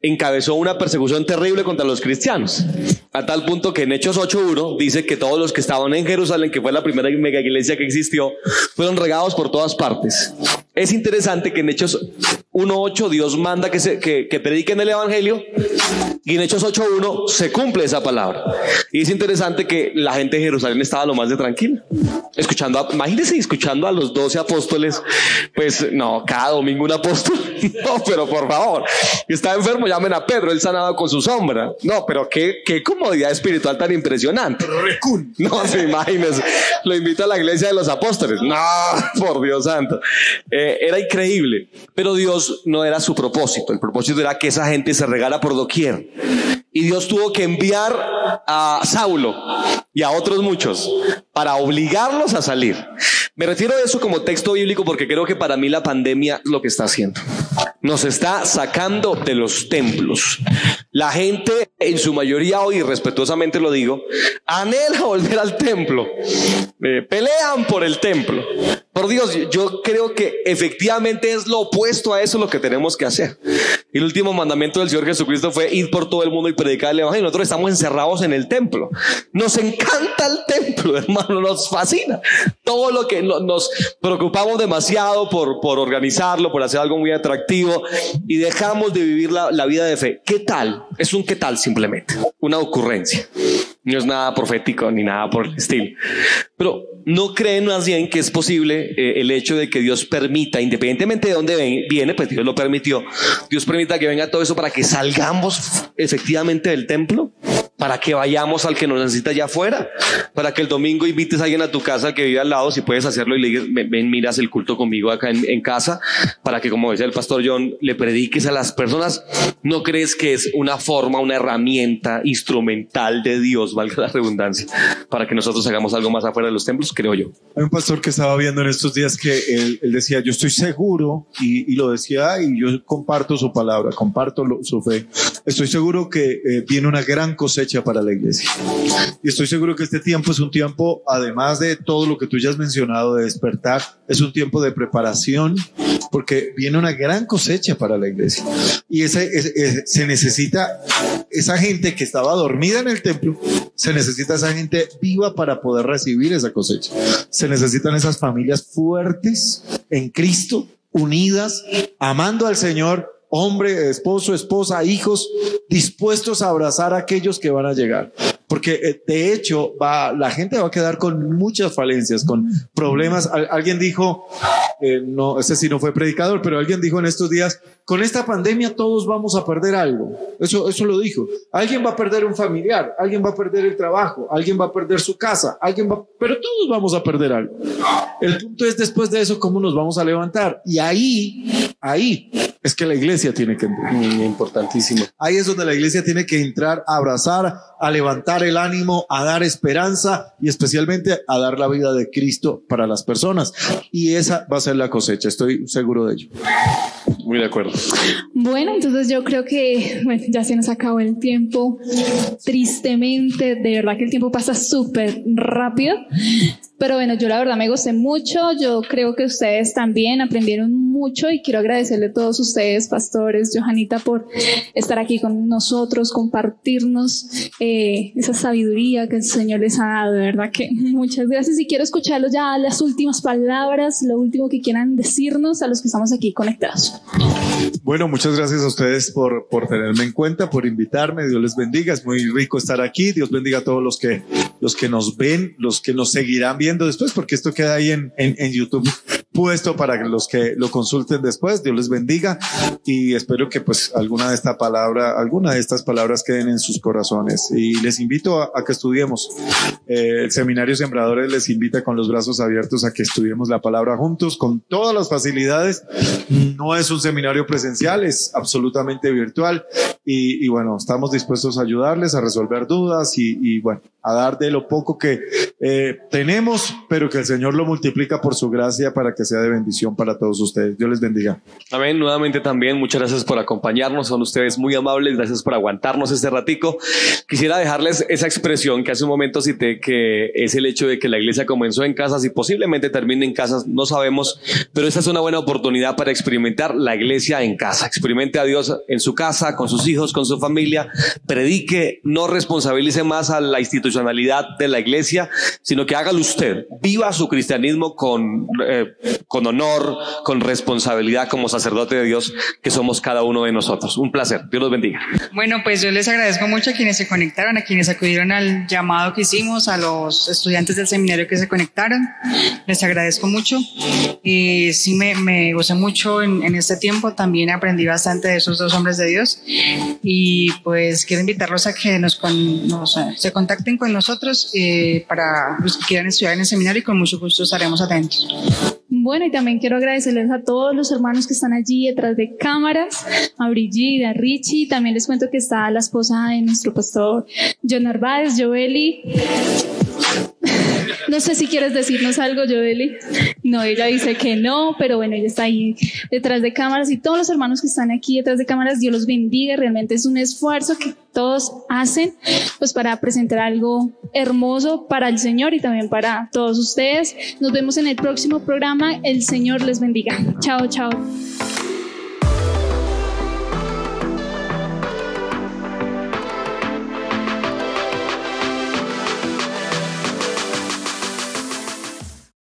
encabezó una persecución terrible contra los cristianos, a tal punto que en Hechos 8.1 dice que todos los que estaban en Jerusalén que fue la primera mega iglesia que existió, fueron regados por todas partes. Es interesante que en Hechos 1.8 Dios manda que, se, que, que prediquen el Evangelio y en Hechos 8.1 se cumple esa palabra. Y es interesante que la gente de Jerusalén estaba lo más de tranquila. Escuchando, a, imagínense escuchando a los 12 apóstoles, pues no, cada domingo un apóstol. (laughs) No, pero por favor, está enfermo, llamen a Pedro, él sanado con su sombra. No, pero qué, qué comodidad espiritual tan impresionante. No se imagínense. Lo invito a la iglesia de los apóstoles. No, (laughs) por Dios santo. Eh, era increíble. Pero Dios no era su propósito. El propósito era que esa gente se regara por doquier. Y Dios tuvo que enviar a Saulo y a otros muchos para obligarlos a salir. Me refiero a eso como texto bíblico porque creo que para mí la pandemia lo que está haciendo. Nos está sacando de los templos. La gente, en su mayoría hoy, respetuosamente lo digo, anhela volver al templo. Eh, pelean por el templo. Por Dios, yo creo que efectivamente es lo opuesto a eso lo que tenemos que hacer. El último mandamiento del Señor Jesucristo fue ir por todo el mundo y predicar el Evangelio. Nosotros estamos encerrados en el templo. Nos encanta el templo, hermano, (laughs) nos fascina. Todo lo que nos preocupamos demasiado por, por organizarlo, por hacer algo muy atractivo y dejamos de vivir la, la vida de fe. ¿Qué tal? Es un qué tal simplemente, una ocurrencia. No es nada profético ni nada por el estilo. Pero no creen más bien que es posible eh, el hecho de que Dios permita, independientemente de dónde viene, pues Dios lo permitió, Dios permita que venga todo eso para que salgamos efectivamente del templo. Para que vayamos al que nos necesita allá afuera, para que el domingo invites a alguien a tu casa que vive al lado, si puedes hacerlo y le ven, miras el culto conmigo acá en, casa, para que como decía el pastor John, le prediques a las personas. ¿No crees que es una forma, una herramienta instrumental de Dios, valga la redundancia, para que nosotros hagamos algo más afuera de los templos? Creo yo. Hay un pastor que estaba viendo en estos días que él, decía, yo estoy seguro, y, lo decía, y yo comparto su palabra, comparto su fe, estoy seguro que eh, viene una gran cosecha para la iglesia. Y estoy seguro que este tiempo es un tiempo, además de todo lo que tú ya has mencionado, de despertar, es un tiempo de preparación, porque viene una gran cosecha para la iglesia. Y ese, se necesita esa gente que estaba dormida en el templo, se necesita esa gente viva para poder recibir esa cosecha. Se necesitan esas familias fuertes en Cristo, unidas, amando al Señor, hombre, esposo, esposa, hijos, dispuestos a abrazar a aquellos que van a llegar. Porque eh, de hecho va, la gente va a quedar con muchas falencias, con problemas. alguien dijo, eh, no, ese sí no fue predicador, pero alguien dijo en estos días, con esta pandemia todos vamos a perder algo. Eso, eso lo dijo. Alguien va a perder un familiar, alguien va a perder el trabajo, alguien va a perder su casa, alguien va, pero todos vamos a perder algo. El punto es después de eso cómo nos vamos a levantar. Y ahí, ahí es que la iglesia tiene que entrar. Importantísimo. Ahí es donde la iglesia tiene que entrar a abrazar, a levantar el ánimo, a dar esperanza y especialmente a dar la vida de Cristo para las personas. Y esa va a ser la cosecha, estoy seguro de ello. Muy de acuerdo. Bueno, entonces yo creo que ya se nos acabó el tiempo. Tristemente, de verdad que el tiempo pasa súper rápido. Pero bueno, yo la verdad me gocé mucho, yo creo que ustedes también aprendieron mucho y quiero agradecerle a todos ustedes, pastores, Johanita, por estar aquí con nosotros, compartirnos eh, esa sabiduría que el Señor les ha dado, de verdad que muchas gracias. Y quiero escucharlos ya las últimas palabras, lo último que quieran decirnos a los que estamos aquí conectados. Bueno, muchas gracias a ustedes por, por tenerme en cuenta, por invitarme, Dios les bendiga, es muy rico estar aquí, Dios bendiga a todos los que, los que nos ven, los que nos seguirán viendo después, porque esto queda ahí en, en YouTube puesto para los que lo consulten después. Dios les bendiga y espero que pues alguna de esta palabra, alguna de estas palabras queden en sus corazones. Y les invito a, que estudiemos. Eh, el seminario Sembradores les invita con los brazos abiertos a que estudiemos la palabra juntos con todas las facilidades. No es un seminario presencial, es absolutamente virtual. Y, y bueno, estamos dispuestos a ayudarles a resolver dudas y, y bueno, a dar de lo poco que eh, tenemos, pero que el Señor lo multiplica por su gracia para que sea de bendición para todos ustedes. Dios les bendiga. Amén. Nuevamente también muchas gracias por acompañarnos. Son ustedes muy amables. Gracias por aguantarnos este ratico. Quisiera dejarles esa expresión que hace un momento cité, que es el hecho de que la iglesia comenzó en casas y posiblemente termine en casas. No sabemos, pero esta es una buena oportunidad para experimentar la iglesia en casa. Experimente a Dios en su casa, con sus hijos, con su familia. Predique, no responsabilice más a la institución de la iglesia, sino que hágalo usted. Viva su cristianismo con, eh, con honor, con responsabilidad como sacerdote de Dios que somos cada uno de nosotros. Un placer. Dios los bendiga. Bueno, pues yo les agradezco mucho a quienes se conectaron, a quienes acudieron al llamado que hicimos, a los estudiantes del seminario que se conectaron. Les agradezco mucho. Y sí me, me gocé mucho en, en este tiempo. También aprendí bastante de esos dos hombres de Dios. Y pues quiero invitarlos a que nos, con, nos se contacten con nosotros eh, para los que quieran estudiar en el seminario y con mucho gusto estaremos atentos. Bueno, y también quiero agradecerles a todos los hermanos que están allí detrás de cámaras, a Brigida, a Richie, también les cuento que está la esposa de nuestro pastor John Narváez, Joeli. No sé si quieres decirnos algo, Joeli. No, ella dice que no, pero bueno, ella está ahí detrás de cámaras y todos los hermanos que están aquí detrás de cámaras, Dios los bendiga. Realmente es un esfuerzo que todos hacen pues para presentar algo hermoso para el Señor y también para todos ustedes. Nos vemos en el próximo programa. El Señor les bendiga. Chao, chao.